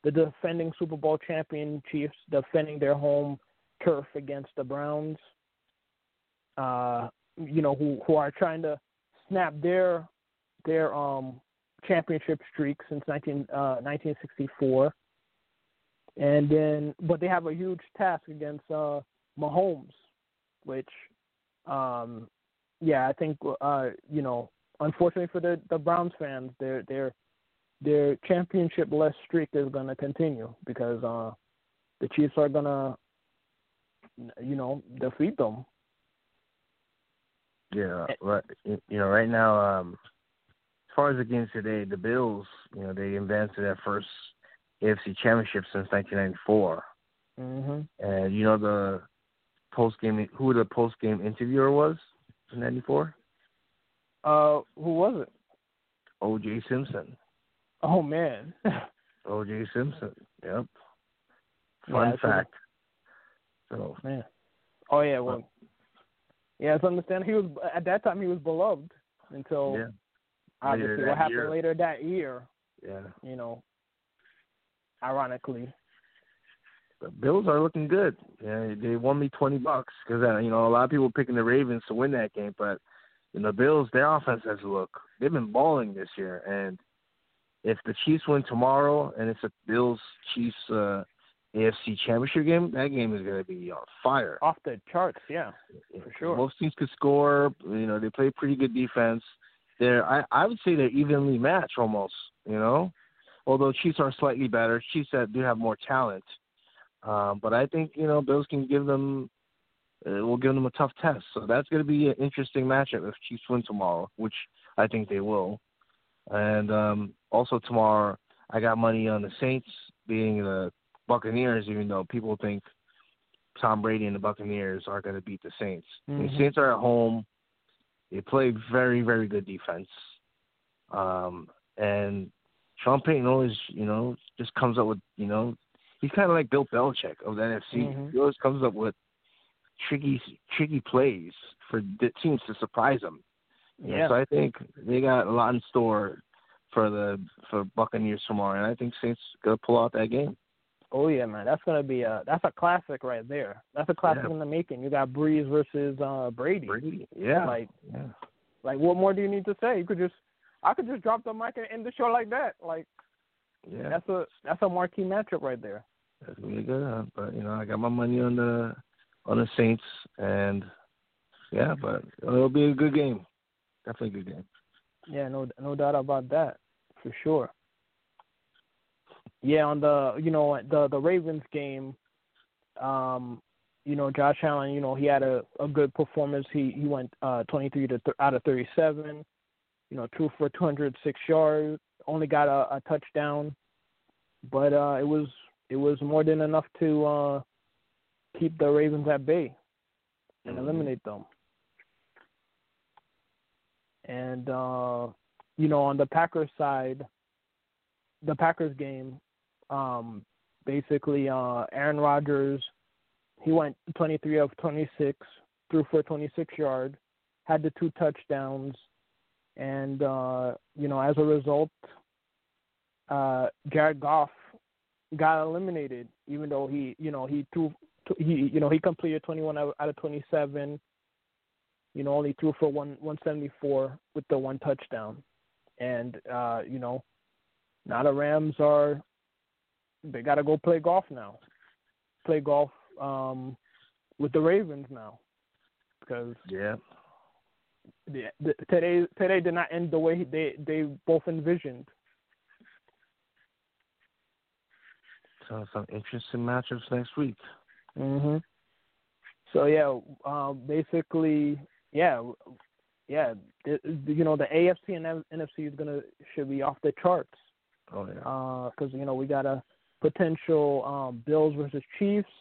Speaker 2: the defending Super Bowl champion Chiefs defending their home turf against the Browns. Uh you know who who are trying to snap their their um championship streak since 19 uh 1964 and then but they have a huge task against uh Mahomes which um yeah I think uh you know unfortunately for the the Browns fans their their their championship less streak is going to continue because uh the Chiefs are going to you know defeat them.
Speaker 3: Yeah, right. You know, right now, um, as far as the games today, the Bills, you know, they advanced to their first AFC Championship since 1994,
Speaker 2: mhm
Speaker 3: and you know the post game who the post game interviewer was in '94?
Speaker 2: uh who was it
Speaker 3: O.J. Simpson.
Speaker 2: oh man
Speaker 3: O.J. Simpson. Yep. Fun
Speaker 2: should've-
Speaker 3: fact. So
Speaker 2: Man. Oh yeah, well. Yeah, it's understand he was at that time he was beloved until
Speaker 3: yeah,
Speaker 2: obviously what happened
Speaker 3: year.
Speaker 2: later that year.
Speaker 3: yeah.
Speaker 2: You know, ironically.
Speaker 3: The Bills are looking good. Yeah, they won me twenty bucks because uh, you know a lot of people picking the Ravens to win that game, but you know Bills their offense has look. They've been balling this year, and if the Chiefs win tomorrow and it's a Bills Chiefs uh, AFC Championship game, that game is going to be on fire.
Speaker 2: Off the charts, yeah, for sure.
Speaker 3: Both teams could score. You know they play pretty good defense. They're I I would say they're evenly matched almost. You know, although Chiefs are slightly better. Chiefs have, do have more talent. Um, but I think you know Bills can give them, uh, will give them a tough test. So that's going to be an interesting matchup if Chiefs win tomorrow, which I think they will. And um, also tomorrow, I got money on the Saints beating the Buccaneers, even though people think Tom Brady and the Buccaneers are going to beat the Saints. The
Speaker 2: Mhm.
Speaker 3: Saints are at home. They play very, very good defense. Um, and Sean Payton always, you know, just comes up with, you know, he's kind of like Bill Belichick of the NFC.
Speaker 2: Mhm.
Speaker 3: He always comes up with tricky, tricky plays for the teams to surprise them. You know,
Speaker 2: Yeah.
Speaker 3: So I think they got a lot in store for the for Buccaneers tomorrow, and I think Saints gonna pull out that game.
Speaker 2: Oh yeah, man, that's gonna be a that's a classic right there. That's a classic
Speaker 3: Yeah.
Speaker 2: in the making. You got Brees versus uh Brady.
Speaker 3: Brady, yeah,
Speaker 2: Like
Speaker 3: yeah,
Speaker 2: like what more do you need to say? You could just I could just drop the mic and end the show like that. Like
Speaker 3: yeah.
Speaker 2: that's a that's a marquee matchup right there.
Speaker 3: That's really good. Huh? But you know, I got my money on the on the Saints, and yeah, but it'll be a good game. Definitely a good game.
Speaker 2: Yeah, no no doubt about that, for sure. Yeah, on the you know the the Ravens game, um, you know Josh Allen, you know he had a a good performance. He he went uh 23 to th- out of 37, you know, threw for 206 yards, only got a, a touchdown, but uh it was it was more than enough to uh keep the Ravens at bay and eliminate them. And uh, you know, on the Packers side, the Packers game, um, basically uh Aaron Rodgers, he went 23 of 26, threw for 26 yard, had the two touchdowns, and uh, you know, as a result, uh, Jared Goff got eliminated, even though he, you know, he threw, he, you know, he completed 21 out out of 27 you know, only threw for one one seventy four with the one touchdown. And uh, you know, now the Rams are they gotta go play golf now. Play golf um with the Ravens now. Because
Speaker 3: Yeah,
Speaker 2: the, the, today today did not end the way they they both envisioned.
Speaker 3: So some interesting matchups next week.
Speaker 2: Mhm. So yeah, um, basically, yeah, yeah, the, you know the AFC and NFC is gonna should be off the charts.
Speaker 3: Oh yeah.
Speaker 2: because you know we got a potential um, Bills versus Chiefs,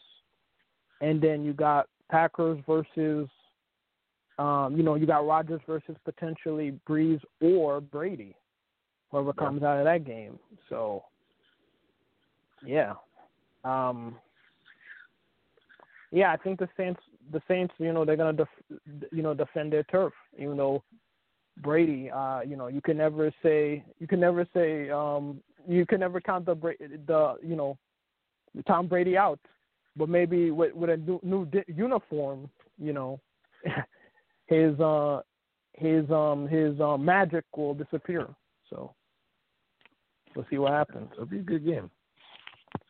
Speaker 2: and then you got Packers versus, um, you know, you got Rodgers versus potentially Brees or Brady, whoever
Speaker 3: Yeah.
Speaker 2: comes out of that game. So, yeah, um, yeah, I think the Saints, the Saints, you know, they're gonna, def- you know, defend their turf, even though Brady, uh, you know, you can never say you can never say um you can never count the the you know Tom Brady out, but maybe with with a new, new di- uniform, you know, his uh his um his uh, magic will disappear. So we'll see what happens.
Speaker 3: It'll be a good game.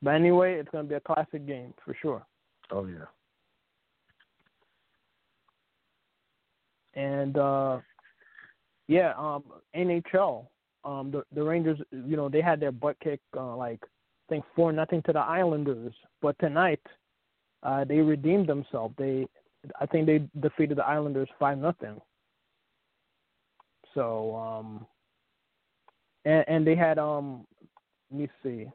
Speaker 2: But anyway, it's gonna be a classic game for sure.
Speaker 3: Oh yeah.
Speaker 2: and uh yeah um nhl um the the rangers you know they had their butt kicked uh, like i think four nothing to the islanders but tonight uh they redeemed themselves they i think they defeated the islanders five nothing so um and and they had um let me see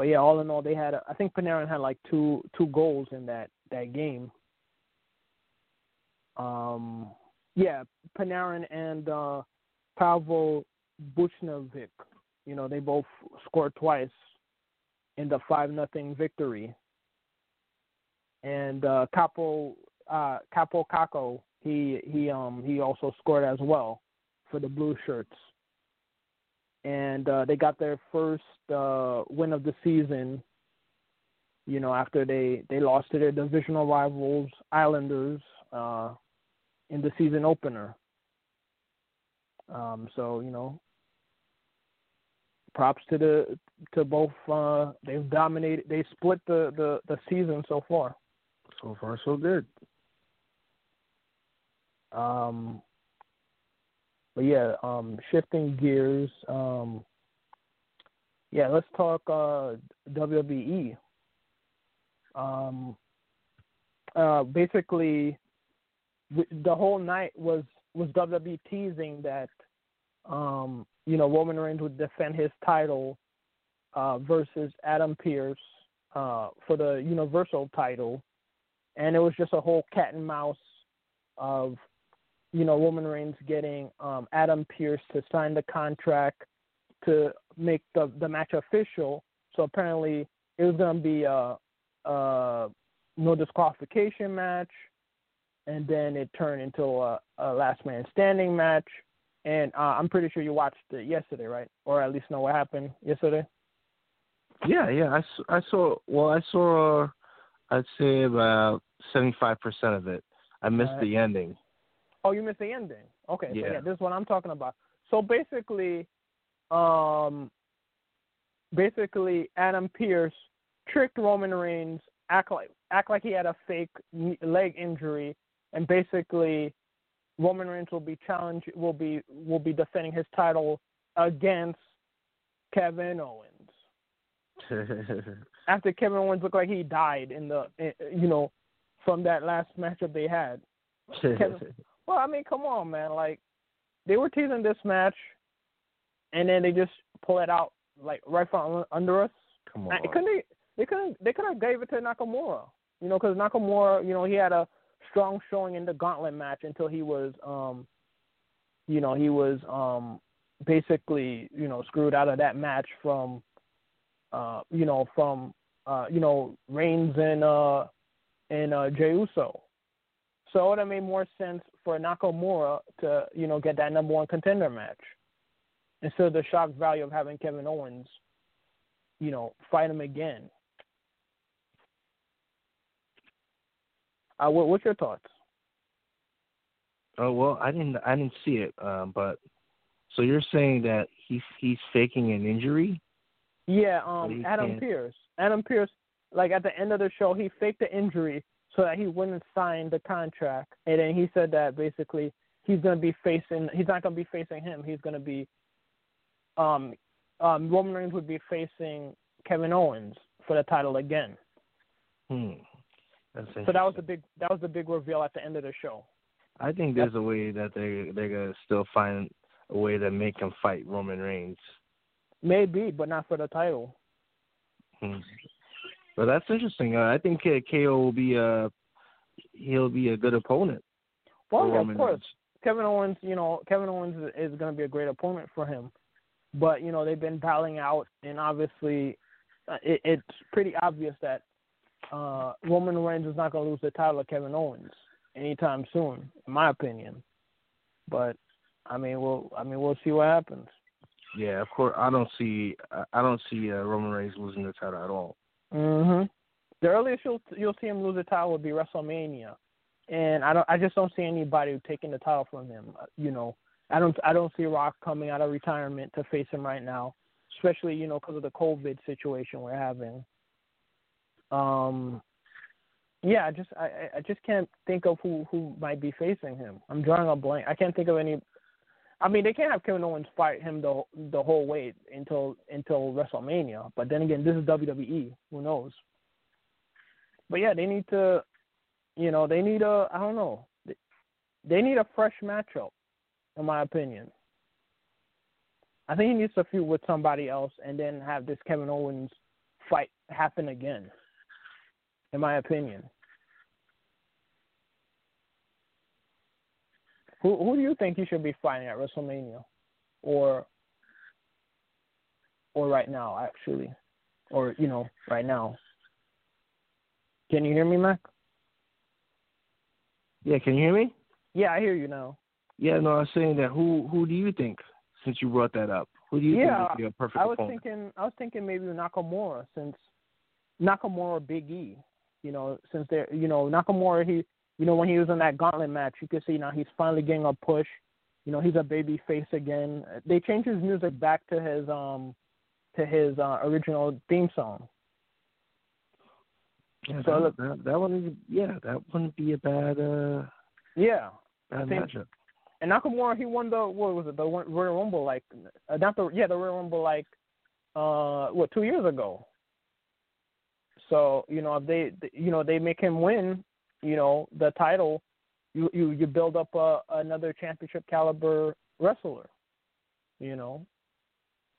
Speaker 2: but yeah all in all they had i think panarin had like two two goals in that that game um, yeah, Panarin and uh, Pavel Buchnevich. You know, they both scored twice in the five nothing victory. And uh, Kaapo uh, Kaapo Kakko, he he um he also scored as well for the blue shirts. And uh, they got their first uh, win of the season. You know, after they they lost to their divisional rivals Islanders uh, in the season opener. Um, so you know, props to the to both. Uh, they've dominated. They split the, the the season so far.
Speaker 3: So far, so good.
Speaker 2: Um, but yeah, um, shifting gears. Um, yeah, let's talk uh, WWE. Um, uh, basically, the whole night was was WWE teasing that um, you know Roman Reigns would defend his title uh, versus Adam Pearce uh, for the Universal title, and it was just a whole cat and mouse of you know Roman Reigns getting um, Adam Pearce to sign the contract to make the the match official. So apparently it was going to be a, a no disqualification match, and then it turned into a, a last man standing match. And uh, I'm pretty sure you watched it yesterday, right? Or at least know what happened yesterday.
Speaker 3: Yeah, yeah. I saw. Well, I saw. Uh, I'd say about seventy five percent of it. I missed
Speaker 2: Alright.
Speaker 3: the ending.
Speaker 2: Oh, you missed the ending. Okay, so
Speaker 3: Yeah.
Speaker 2: yeah, this is what I'm talking about. So basically, um, basically Adam Pearce tricked Roman Reigns, act like act like he had a fake leg injury, and basically Roman Reigns will be challenge will be will be defending his title against Kevin Owens. After Kevin Owens looked like he died in the you know from that last matchup they had. Kevin- Well, I mean, come on, man. Like they were teasing this match, and then they just pull it out like right from under us.
Speaker 3: Come on.
Speaker 2: Couldn't they? They couldn't. They could have gave it to Nakamura. You know, because Nakamura, you know, he had a strong showing in the Gauntlet match until he was, um, you know, he was um basically, you know, screwed out of that match from, uh, you know, from, uh, you know, Reigns and uh and uh Jey Uso. So it would have made more sense for Nakamura to, you know, get that number one contender match instead of the shock value of having Kevin Owens, you know, fight him again. Uh, what, what's your thoughts?
Speaker 3: Oh well, I didn't. I didn't see it. Um, but so you're saying that he's he's faking an injury?
Speaker 2: Yeah, um, Adam
Speaker 3: can't-
Speaker 2: Pearce. Adam Pearce, like at the end of the show, he faked the injury so that he wouldn't sign the contract, and then he said that basically he's going to be facing. He's not going to be facing him. He's going to be, um, um, Roman Reigns would be facing Kevin Owens for the title again.
Speaker 3: Hmm. That's
Speaker 2: So that was the big. That was the big reveal at the end of the show.
Speaker 3: I think there's a way that they they're gonna still find a way to make him fight Roman Reigns.
Speaker 2: Maybe, but not for the title.
Speaker 3: Hmm. But that's interesting. Uh, I think uh, KO will be a he'll be a good opponent.
Speaker 2: Well, yeah, of course. Kevin Owens, you know, Kevin Owens is going to be a great opponent for him. But you know, they've been battling out, and obviously, uh, it, it's pretty obvious that uh, Roman Reigns is not going to lose the title to Kevin Owens anytime soon, in my opinion. But I mean, we'll I mean, we'll see what happens.
Speaker 3: Yeah, of course. I don't see I- I don't see uh, Roman Reigns losing the title at all.
Speaker 2: Hmm The earliest you'll you'll see him lose the title would be WrestleMania, and I don't I just don't see anybody taking the title from him. Uh, You know, I don't I don't see Rock coming out of retirement to face him right now, especially you know because of the COVID situation we're having. Um, yeah, I just I- I just can't think of who who might be facing him. I'm drawing a blank. I can't think of any. I mean, they can't have Kevin Owens fight him the the whole way until until WrestleMania. But then again, this is WWE. Who knows? But yeah, they need to, you know, they need a I don't know, they, need a fresh matchup, in my opinion. I think he needs to feud with somebody else and then have this Kevin Owens fight happen again. In my opinion. Who who do you think he should be fighting at WrestleMania, or or right now actually, or you know right now? Can you hear me, Mac?
Speaker 3: Yeah, can you hear me?
Speaker 2: Yeah, I hear you now.
Speaker 3: Yeah, no, I was saying that. Who who do you think? Since you brought that up, who do you
Speaker 2: Yeah,
Speaker 3: think would be a perfect
Speaker 2: I was
Speaker 3: opponent?
Speaker 2: thinking I was thinking maybe Nakamura since Nakamura Big E. You know, since they're you know, Nakamura he you know, when he was in that gauntlet match, you could see now he's finally getting a push. You know, he's a baby face again. They changed his music back to his um to his uh, original theme song.
Speaker 3: Yeah,
Speaker 2: So
Speaker 3: that,
Speaker 2: look-
Speaker 3: that, that wouldn't yeah, that wouldn't be a bad uh
Speaker 2: Yeah.
Speaker 3: bad
Speaker 2: think-
Speaker 3: matchup.
Speaker 2: And Nakamura, he won the what was it, the Royal Rumble like uh, not the yeah the Royal Rumble like uh what two years ago. So you know if they you know they make him win, you know the title, you you you build up a, another championship caliber wrestler. You know,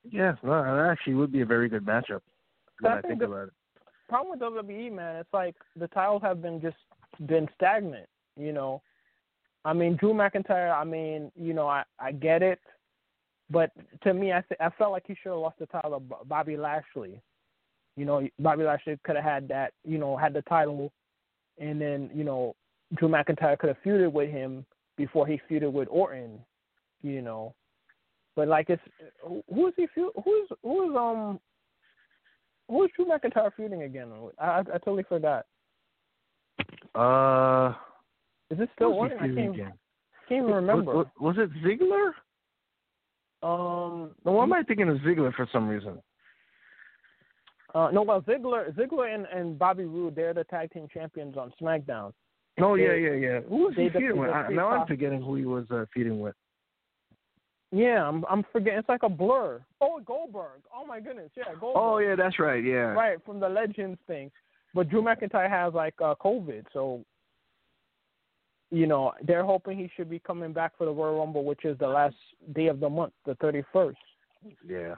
Speaker 3: Yeah, no, that actually would be a very good matchup. When
Speaker 2: I
Speaker 3: I
Speaker 2: think
Speaker 3: about it.
Speaker 2: problem with WWE man, it's like the titles have been just been stagnant. You know, I mean Drew McIntyre. I mean you know I I get it, but to me I th- I felt like he should have lost the title to Bobby Lashley. You know Bobby Lashley could have had that. You know had the title, and then you know Drew McIntyre could have feuded with him before he feuded with Orton. You know, but like it's who- is he feud? Who's who is um who is Drew McIntyre feuding again? with? I, I I totally forgot.
Speaker 3: Uh,
Speaker 2: Is it still
Speaker 3: who's
Speaker 2: Orton? I can't,
Speaker 3: against?
Speaker 2: can't even remember.
Speaker 3: Was, was, was it Ziggler?
Speaker 2: Um,
Speaker 3: No, why am I thinking of Ziggler for some reason?
Speaker 2: Uh, no, well, Ziggler, Ziggler and, and Bobby Roode, they're the tag team champions on SmackDown.
Speaker 3: No,
Speaker 2: They-
Speaker 3: yeah, yeah, yeah. Who was he feuding with? I, now I'm forgetting who he was uh, feuding with.
Speaker 2: Yeah, I'm I'm forgetting. It's like a blur. Oh, Goldberg. Oh my goodness, yeah, Goldberg.
Speaker 3: Oh, yeah, that's right. Yeah.
Speaker 2: Right from the Legends thing, but Drew McIntyre has like uh, COVID, so you know they're hoping he should be coming back for the Royal Rumble, which is the last day of the month, the 31st.
Speaker 3: Yeah.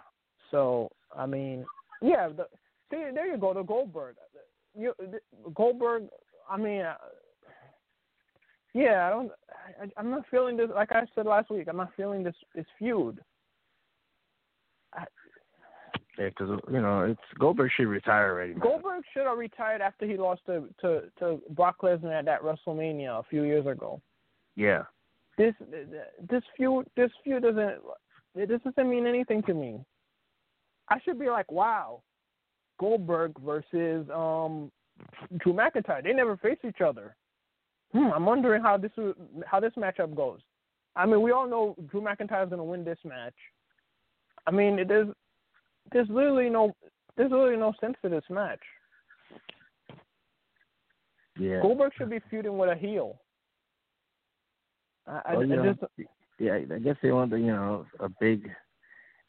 Speaker 2: So I mean, yeah. The, see, there you go. The Goldberg. You, Goldberg. I mean, uh, yeah. I don't. I, I'm not feeling this. Like I said last week, I'm not feeling this. This feud.
Speaker 3: Yeah, because you know it's Goldberg should retire already. Man.
Speaker 2: Goldberg should have retired after he lost to to to Brock Lesnar at that WrestleMania a few years ago.
Speaker 3: Yeah.
Speaker 2: This this feud this feud doesn't this doesn't mean anything to me. I should be like, wow, Goldberg versus um Drew McIntyre. They never faced each other. Hmm, I'm wondering how this how this matchup goes. I mean, we all know Drew McIntyre is going to win this match. I mean, it is there's literally no there's literally no sense to this match.
Speaker 3: Yeah.
Speaker 2: Goldberg should be feuding with a heel. I, I,
Speaker 3: Well, you
Speaker 2: I
Speaker 3: know,
Speaker 2: just
Speaker 3: yeah, I guess they want the, you know a big,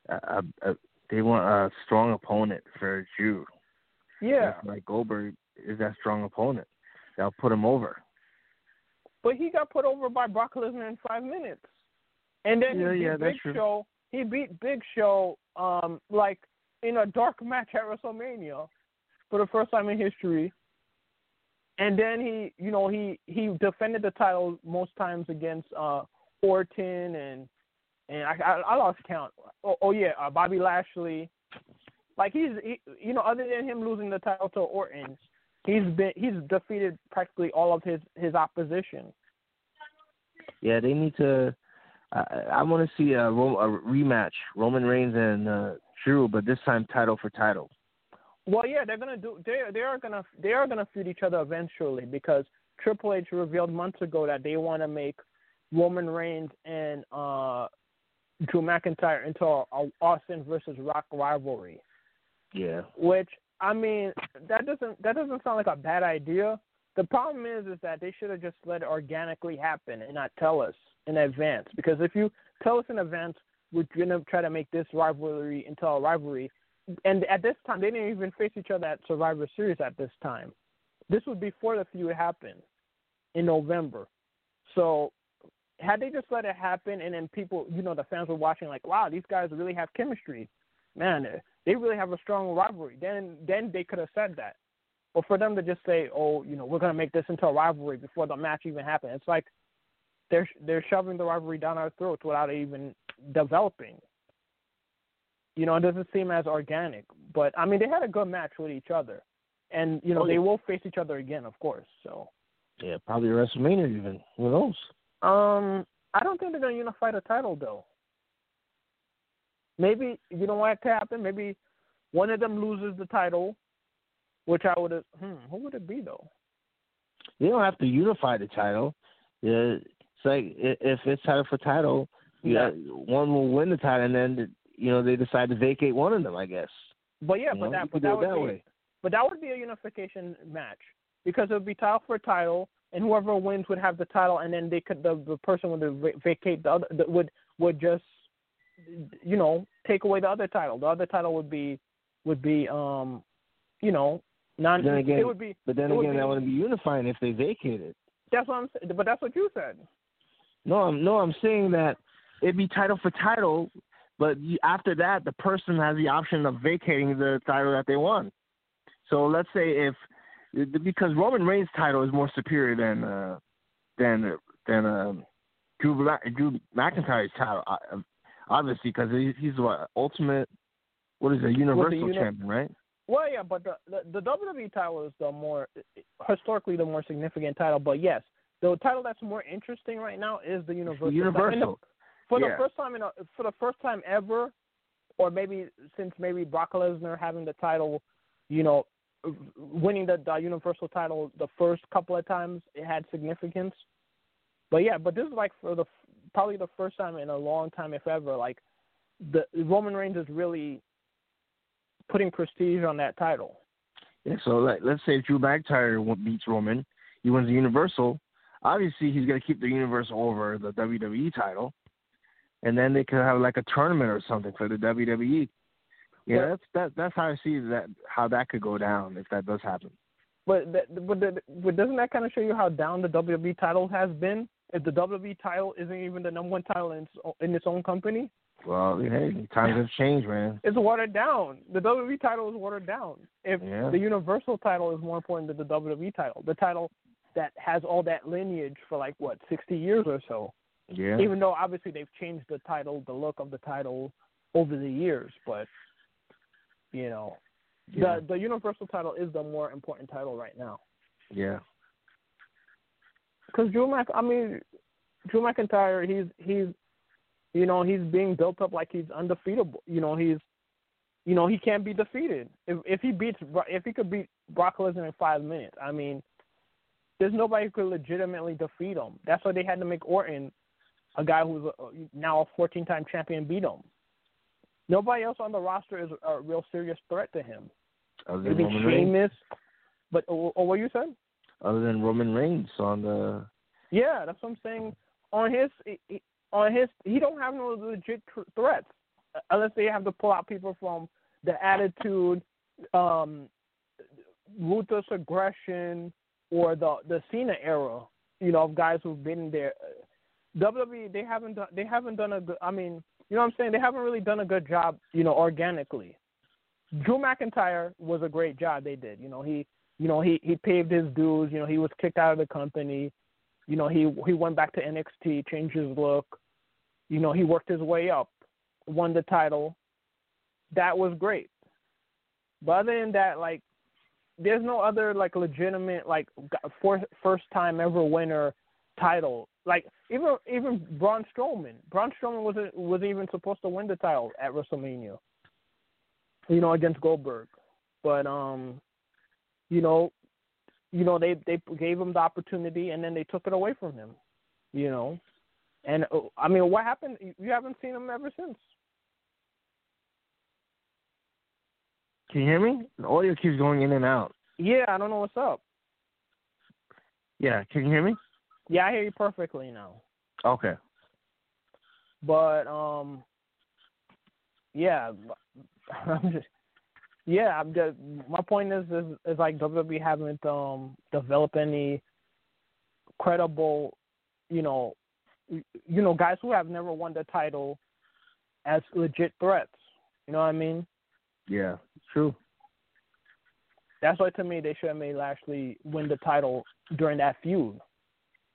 Speaker 3: a, a they want a strong opponent for Drew.
Speaker 2: yeah.
Speaker 3: Like Goldberg is that strong opponent. They'll put him over.
Speaker 2: but he got put over by Brock Lesnar in five minutes, and then
Speaker 3: Yeah,
Speaker 2: he beat
Speaker 3: yeah,
Speaker 2: Big
Speaker 3: true.
Speaker 2: Show. He beat Big Show, um, like in a dark match at WrestleMania for the first time in history. And then he, you know, he he defended the title most times against uh Orton and and I I, I lost count. Oh, oh yeah, uh, Bobby Lashley. Like he's, he, you know, other than him losing the title to Orton, he's been he's defeated practically all of his his opposition.
Speaker 3: Yeah, they need to. I, I want to see a, a rematch, Roman Reigns and uh, Drew, but this time title for title.
Speaker 2: Well, yeah, they're gonna do. They they are gonna they are gonna feud each other eventually because Triple H revealed months ago that they want to make Roman Reigns and uh Drew McIntyre into a, a Austin versus Rock rivalry.
Speaker 3: Yeah.
Speaker 2: Which I mean, that doesn't that doesn't sound like a bad idea. The problem is is that they should have just let it organically happen and not tell us in advance. Because if you tell us in advance, we're gonna try to make this rivalry into a rivalry. And at this time, they didn't even face each other at Survivor Series at this time. This was before the feud happened in November. So had they just let it happen and then people, you know, the fans were watching like, wow, these guys really have chemistry. Man, they really have a strong rivalry. Then then they could have said that. But for them to just say, oh, you know, we're gonna make this into a rivalry before the match even happened, it's like they're they're shoving the rivalry down our throats without even developing. You know, it doesn't seem as organic. But I mean, they had a good match with each other, and you know
Speaker 3: Oh,
Speaker 2: they will face each other again, of course. So,
Speaker 3: Yeah, probably WrestleMania even. Who knows?
Speaker 2: Um, I don't think they're gonna unify the title though. Maybe you know what could happen. Maybe one of them loses the title, which I would have. Hmm, who would it be though?
Speaker 3: They don't have to unify the title. Yeah, it's like if it's title for title, yeah, one will win the title, and then you know they decide to vacate one of them. I guess.
Speaker 2: But yeah,
Speaker 3: You
Speaker 2: but
Speaker 3: know,
Speaker 2: that but that would
Speaker 3: that
Speaker 2: be
Speaker 3: way.
Speaker 2: but that would be a unification match because it would be title for title, and whoever wins would have the title, and then they could the the person would vacate the other the, would would just you know take away the other title. The other title would be would be um you know non
Speaker 3: Then again-
Speaker 2: it would be
Speaker 3: But then
Speaker 2: It would
Speaker 3: again,
Speaker 2: be-
Speaker 3: that wouldn't be unifying if they vacated.
Speaker 2: that's what I'm. But that's what you said.
Speaker 3: No, I'm no, I'm saying that it'd be title for title, but after that, the person has the option of vacating the title that they won. So let's say if because Roman Reigns' title is more superior than uh, than than uh, Drew Drew McIntyre's title, uh, obviously because he's what ultimate. What is it? Universal
Speaker 2: uni-
Speaker 3: champion, right?
Speaker 2: Well, yeah, but the, the the WWE title is the more historically the more significant title. But yes, the title that's more interesting right now is the Universal. title. The-
Speaker 3: Universal.
Speaker 2: for the first time in a, for the first time ever, or maybe since maybe Brock Lesnar having the title, you know, winning the, the Universal title the first couple of times, it had significance. But yeah, but this is like for the probably the first time in a long time, if ever, like the Roman Reigns is really putting prestige on that title.
Speaker 3: Yeah, so like, let's say Drew McIntyre beats Roman, he wins the Universal. Obviously, he's to keep the Universal over the WWE title, and then they could have like a tournament or something for the WWE. Yeah, that's that. That's how I see that how that could go down if that does happen.
Speaker 2: But that, but, but doesn't that kind of show you how down the WWE title has been? If the WWE title isn't even the number one title in its, in its own company,
Speaker 3: Well, hey, times have changed, man.
Speaker 2: it's watered down. The WWE title is watered down. If
Speaker 3: Yeah.
Speaker 2: the Universal title is more important than the WWE title, the title that has all that lineage for like what sixty years or so.
Speaker 3: Yeah,
Speaker 2: Even though obviously they've changed the title, the look of the title over the years, but you know,
Speaker 3: yeah,
Speaker 2: the the Universal title is the more important title right now.
Speaker 3: yeah.
Speaker 2: Because Drew Mc, I mean, Drew McIntyre, he's he's, you know, he's being built up like he's undefeatable. You know, he's, you know, he can't be defeated. If if he beats, if he could beat Brock Lesnar in five minutes, I mean, there's nobody who could legitimately defeat him. That's why they had to make Orton, a guy who's a, now a 14-time champion, beat him. Nobody else on the roster is a real serious threat to him.
Speaker 3: Other than
Speaker 2: Maybe
Speaker 3: Roman Reigns,
Speaker 2: but or, or what you said?
Speaker 3: other than Roman Reigns on the
Speaker 2: Yeah, that's what I'm saying. On his, he- on his, he don't have no legit tr- threats uh, unless they have to pull out people from the attitude, um, ruthless aggression, or the the Cena era. you know, of guys who've been there. WWE they haven't done they haven't done a good. I mean, you know what I'm saying? They haven't really done a good job, you know, organically. Drew McIntyre was a great job they did. You know, he you know, he he paved his dues, you know, he was kicked out of the company. You know, he he went back to NXT, changed his look. You know, he worked his way up, won the title. That was great. But other than that, like there's no other like legitimate like for, first time ever winner title. Like even even Braun Strowman, Braun Strowman wasn't was even supposed to win the title at WrestleMania. You know, against Goldberg, but um, you know, you know they they gave him the opportunity and then they took it away from him. You know, and uh, I mean, what happened? You haven't seen him ever since.
Speaker 3: Can you hear me? The audio keeps going in and out.
Speaker 2: Yeah, I don't know what's up.
Speaker 3: Yeah, can you hear me?
Speaker 2: Yeah, I hear you perfectly now.
Speaker 3: Okay.
Speaker 2: But um, yeah, I'm just yeah. I'm just my point is is, is like WWE haven't um developed any credible, you know, you know guys who have never won the title as legit threats. You know what I mean?
Speaker 3: Yeah, true.
Speaker 2: That's why to me they should have made Lashley win the title during that feud,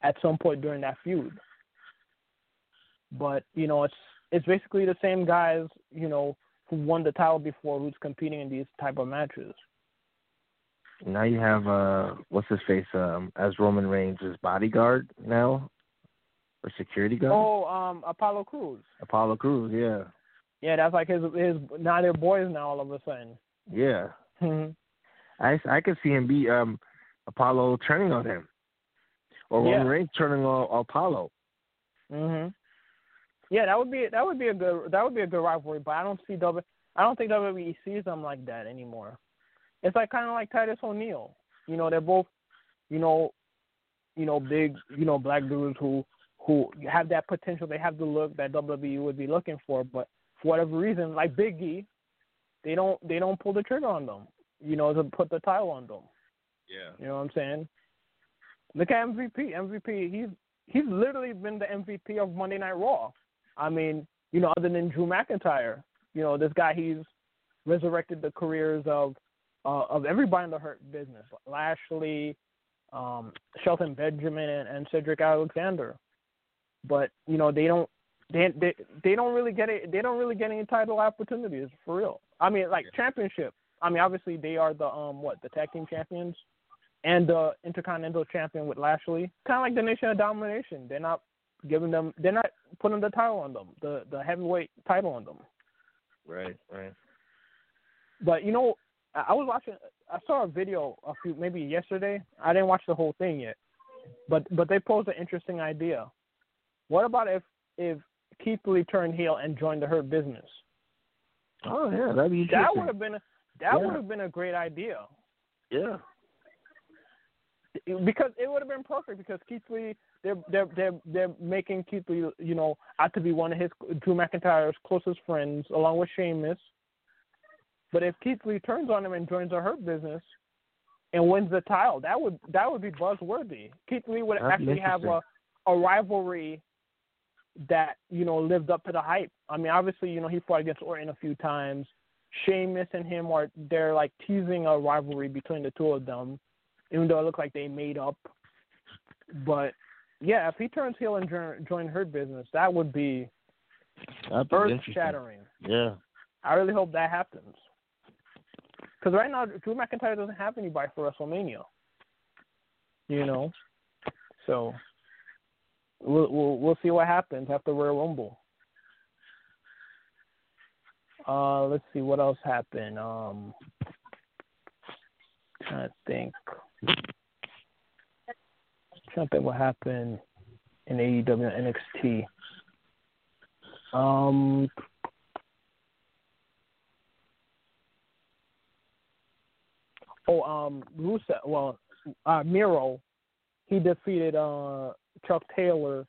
Speaker 2: at some point during that feud. But you know, it's it's basically the same guys, you know, who won the title before who's competing in these type of matches.
Speaker 3: Now you have uh, what's his face um as Roman Reigns' bodyguard now, or security guard.
Speaker 2: Oh, um, Apollo Crews.
Speaker 3: Apollo Crews, yeah.
Speaker 2: Yeah, that's like his his now they're boys now all of a sudden.
Speaker 3: Yeah.
Speaker 2: Mhm.
Speaker 3: I I could see him be um Apollo turning on him, or
Speaker 2: Yeah.
Speaker 3: Roman Reigns turning on Apollo.
Speaker 2: Mhm. Yeah, that would be that would be a good that would be a good rivalry, but I don't see W I don't think WWE sees them like that anymore. It's like kind of like Titus O'Neil. You know, they're both, you know, you know, big, you know, black dudes who who have that potential. They have the look that WWE would be looking for, but for whatever reason, like Big E, they don't they don't pull the trigger on them. You know, to put the title on them.
Speaker 3: Yeah.
Speaker 2: You know what I'm saying? Look at MVP. MVP. He's he's literally been the MVP of Monday Night Raw. I mean, you know, other than Drew McIntyre, you know, this guy he's resurrected the careers of uh, of everybody in the hurt business. Lashley, um, Shelton Benjamin, and, and Cedric Alexander. But you know, they don't they they they don't really get it. They don't really get any title opportunities for real. I mean, like championship. I mean, obviously they are the um what the tag team champions and the intercontinental champion with Lashley. Kind of like the Nation of Domination. They're not giving them. They're not putting the title on them. The the heavyweight title on them.
Speaker 3: Right. Right.
Speaker 2: But you know, I was watching. I saw a video a few maybe yesterday. I didn't watch the whole thing yet, but but they posed an interesting idea. What about if if Keith Lee turned heel and joined the Hurt Business?
Speaker 3: Oh yeah, that'd be.
Speaker 2: That would have been a, that
Speaker 3: Yeah.
Speaker 2: would have been a great idea
Speaker 3: Yeah.
Speaker 2: Because it would have been perfect because Keith Lee they're they're they're they're making Keith Lee you know out to be one of his Drew McIntyre's closest friends along with Sheamus. But if Keith Lee turns on him and joins the Hurt Business and wins the title, that would that would be buzzworthy. Keith Lee would
Speaker 3: That'd
Speaker 2: actually have a a rivalry that you know lived up to the hype. I mean, obviously, you know he fought against Orton a few times. Sheamus and him are they're like teasing a rivalry between the two of them, even though it looked like they made up. But yeah, if he turns heel and join, Hurt Business, that would be earth shattering.
Speaker 3: Yeah.
Speaker 2: I really hope that happens. Because right now, Drew McIntyre doesn't have anybody for WrestleMania. You know, so we'll we'll, we'll see what happens after Royal Rumble. Uh, let's see what else happened. Um, trying to think. Trying will happen in AEW and NXT. Um, Oh, um, Rusev. Well, uh, Miro, he defeated uh Chuck Taylor,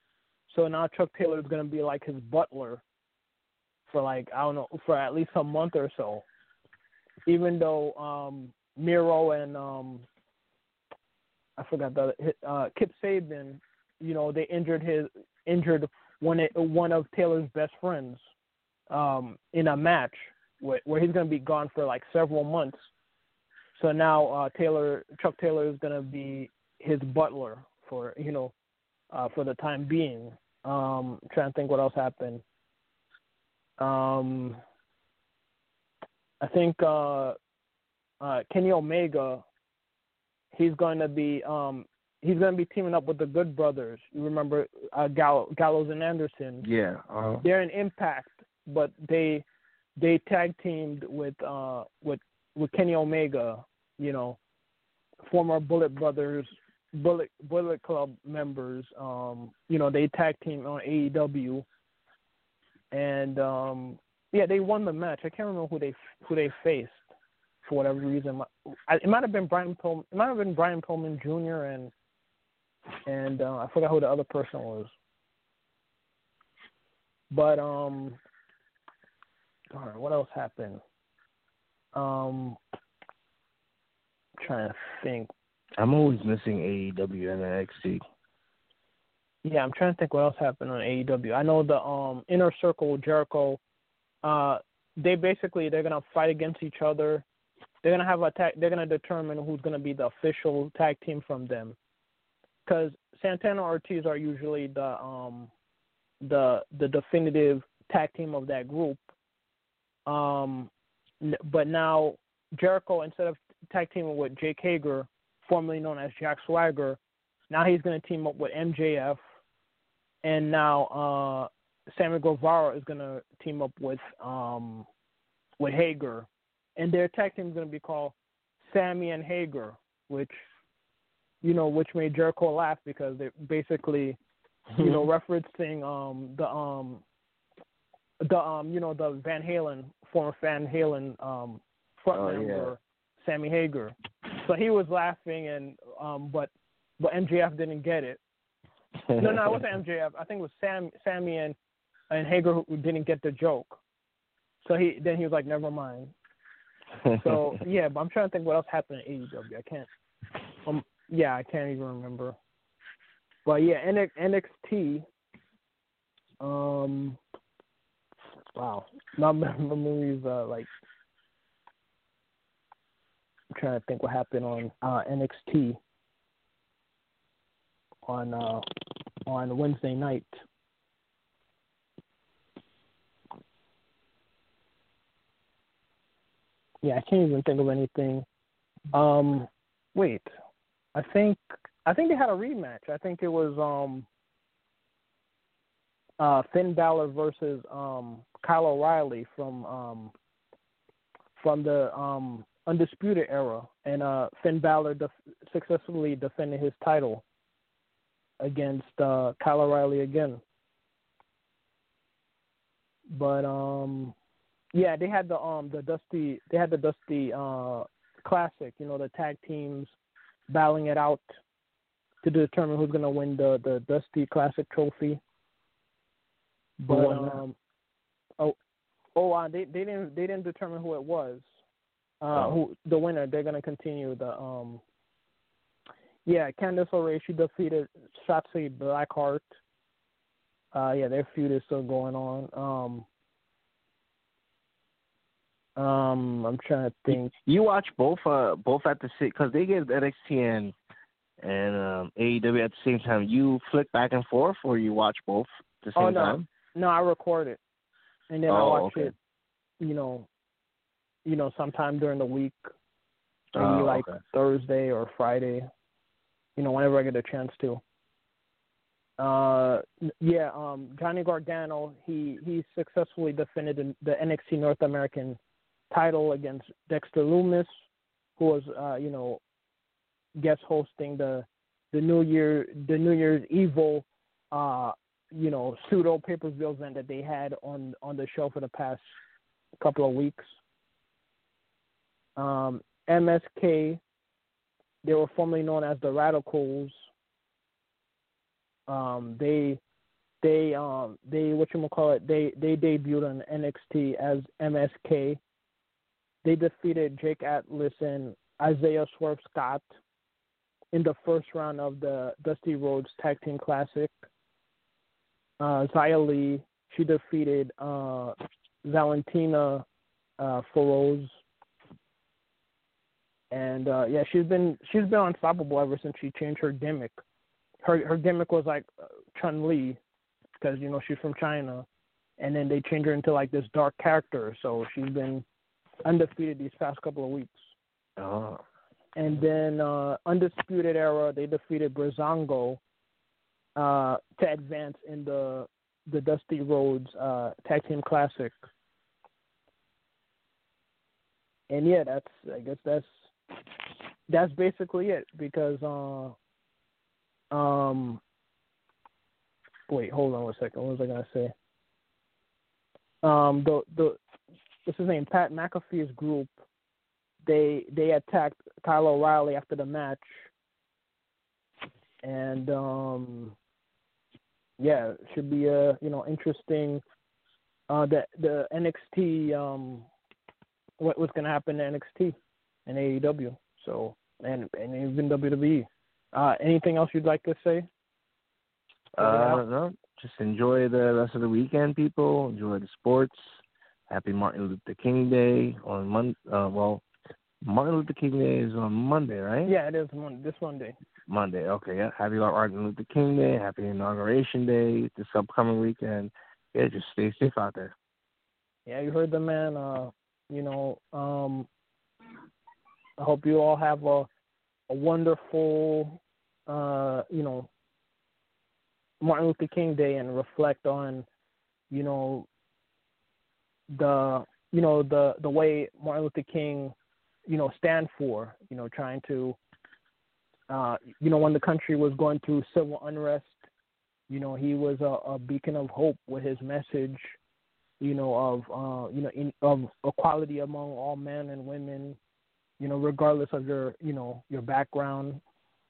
Speaker 2: so now Chuck Taylor is gonna be like his butler for like I don't know for at least a month or so. Even though um Miro and um I forgot the uh, Kip Sabian. You know, they injured his injured one one of Taylor's best friends um, in a match where, where he's going to be gone for like several months. So now uh, Taylor Chuck Taylor is going to be his butler for you know uh, for the time being. Um, trying to think what else happened. Um, I think uh, uh, Kenny Omega, he's going to be um, he's going to be teaming up with the Good Brothers. You remember uh, Gall- Gallows and Anderson?
Speaker 3: Yeah. Uh,
Speaker 2: They're in Impact, but they they tag teamed with uh, with with Kenny Omega. You know, former Bullet Brothers, Bullet Bullet Club members. Um, you know, they tag team on AEW, and um, yeah, they won the match. I can't remember who they who they faced for whatever reason. It might have been Brian Pillman. It might have been Brian Pillman Jr. and and uh, I forgot who the other person was. But um, darn, what else happened? Um, trying to think.
Speaker 3: I'm always missing AEW and NXT.
Speaker 2: Yeah, I'm trying to think what else happened on AEW. I know the um Inner Circle Jericho. Uh, they basically they're gonna fight against each other. They're gonna have a tag. They're gonna determine who's gonna be the official tag team from them. Because Santana Ortiz are usually the um the the definitive tag team of that group. Um, but now Jericho instead of tag teaming with Jake Hager, formerly known as Jack Swagger, now he's to team up with MJF, and now uh, Sammy Guevara is to team up with um, with Hager, and their tag team is going to be called Sammy and Hager, which you know, which made Jericho laugh because they basically, you know, referencing um the um the um you know the Van Halen former Van Halen um front
Speaker 3: Oh, yeah.
Speaker 2: Sammy Hagar. So he was laughing and um but but MJF didn't get it. No, no, it wasn't MJF. I think it was Sam Sammy and and Hager who didn't get the joke. So he then he was like, never mind. So yeah, but I'm trying to think what else happened in AEW. I can't. Um, yeah, I can't even remember. But yeah, NXT. Um. Wow, my mem- memories uh like. I'm trying to think what happened on uh, NXT on uh, on Wednesday night. Yeah, I can't even think of anything. Um, wait, I think I think they had a rematch. I think it was um uh Finn Balor versus um Kyle O'Reilly from um from the um undisputed era, and uh Finn Balor def- successfully defended his title against uh Kyle O'Reilly again. But um yeah, they had the um the Dusty they had the Dusty uh classic, you know, the tag teams battling it out to determine who's gonna win the the Dusty Classic trophy. But um oh oh uh, they they didn't they didn't determine who it was. Uh
Speaker 3: Oh.
Speaker 2: who the winner, they're gonna continue the um yeah, Candice LeRae she defeated Shotzi Blackheart. Uh yeah, their feud is still going on. Um um, I'm trying to think.
Speaker 3: You watch both uh both at the same because they give NXT and and um, AEW at the same time. You flick back and forth, or you watch both at the same
Speaker 2: Oh no,
Speaker 3: time?
Speaker 2: no, I record it, and then I
Speaker 3: Oh,
Speaker 2: watch
Speaker 3: okay.
Speaker 2: it. You know, you know, sometime during the week, maybe
Speaker 3: Oh,
Speaker 2: like
Speaker 3: okay.
Speaker 2: Thursday or Friday. You know, whenever I get a chance to. Uh, yeah, um, Johnny Gargano, he he successfully defended the NXT North American title against Dexter Lumis, who was, uh, you know, guest hosting the the New Year the New Year's Evil, uh, you know, pseudo pay per view event that they had on on the show for the past couple of weeks. Um, MSK, they were formerly known as the Radicals. Um, they they um they what you call it they they debuted on NXT as MSK. They defeated Jake Atlas and Isaiah Swerve Scott. in the first round of the Dusty Rhodes Tag Team Classic. Uh, Xia Li, she defeated uh, Valentina uh, Feroz. And uh, yeah, she's been she's been unstoppable ever since she changed her gimmick. Her her gimmick was like uh, Chun Li, because you know she's from China, and then they changed her into like this dark character. So she's been undefeated these past couple of weeks.
Speaker 3: Oh.
Speaker 2: And then uh, Undisputed Era, they defeated Breezango uh, to advance in the the Dusty Rhodes uh, Tag Team Classic. And yeah, that's I guess that's that's basically it because uh um wait, hold on one second. What was I gonna say? Um the the what's his name? Pat McAfee's group they they attacked Kyle O'Reilly after the match, and um, yeah, should be a you know interesting. Uh, the the NXT um, what what's gonna happen in NXT and AEW, so and and even WWE. Uh, anything else you'd like to say?
Speaker 3: Uh, no, just enjoy the rest of the weekend, people. Enjoy the sports. Happy Martin Luther King Day on Monday. Uh, well, Martin Luther King Day is on Monday, right?
Speaker 2: Yeah, it is Monday, this Monday.
Speaker 3: Monday. Okay. Yeah. Happy Martin Luther King Day. Happy Inauguration Day this upcoming weekend. Yeah, just stay safe out there.
Speaker 2: Yeah, you heard the man. Uh, you know, um, I hope you all have a a wonderful, uh, you know, Martin Luther King Day and reflect on, you know, the you know the the way Martin Luther King, you know, stand for, you know, trying to, uh, you know, when the country was going through civil unrest, you know, he was a, a beacon of hope with his message, you know, of uh, you know, in, of equality among all men and women, you know, regardless of your, you know, your background,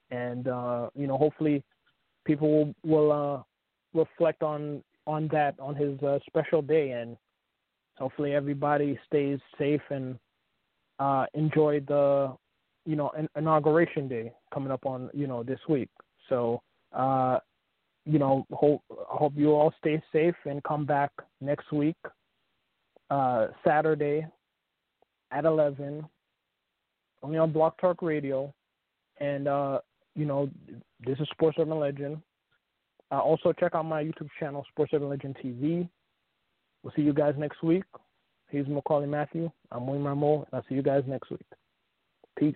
Speaker 2: and uh, you know, hopefully, people will, will uh, reflect on on that on his uh, special day, and hopefully everybody stays safe and uh, enjoy the, you know, in- inauguration day coming up on you know this week. So, uh, you know, hope hope you all stay safe and come back next week, uh, Saturday at eleven, only on BlogTalk Radio, and uh, you know, this is Sports Urban Legend. Uh, also, check out my YouTube channel, Sports Urban Legend TV. We'll see you guys next week. He's Maccorley Mathieu. I'm William Rameau, and I'll see you guys next week. Peace.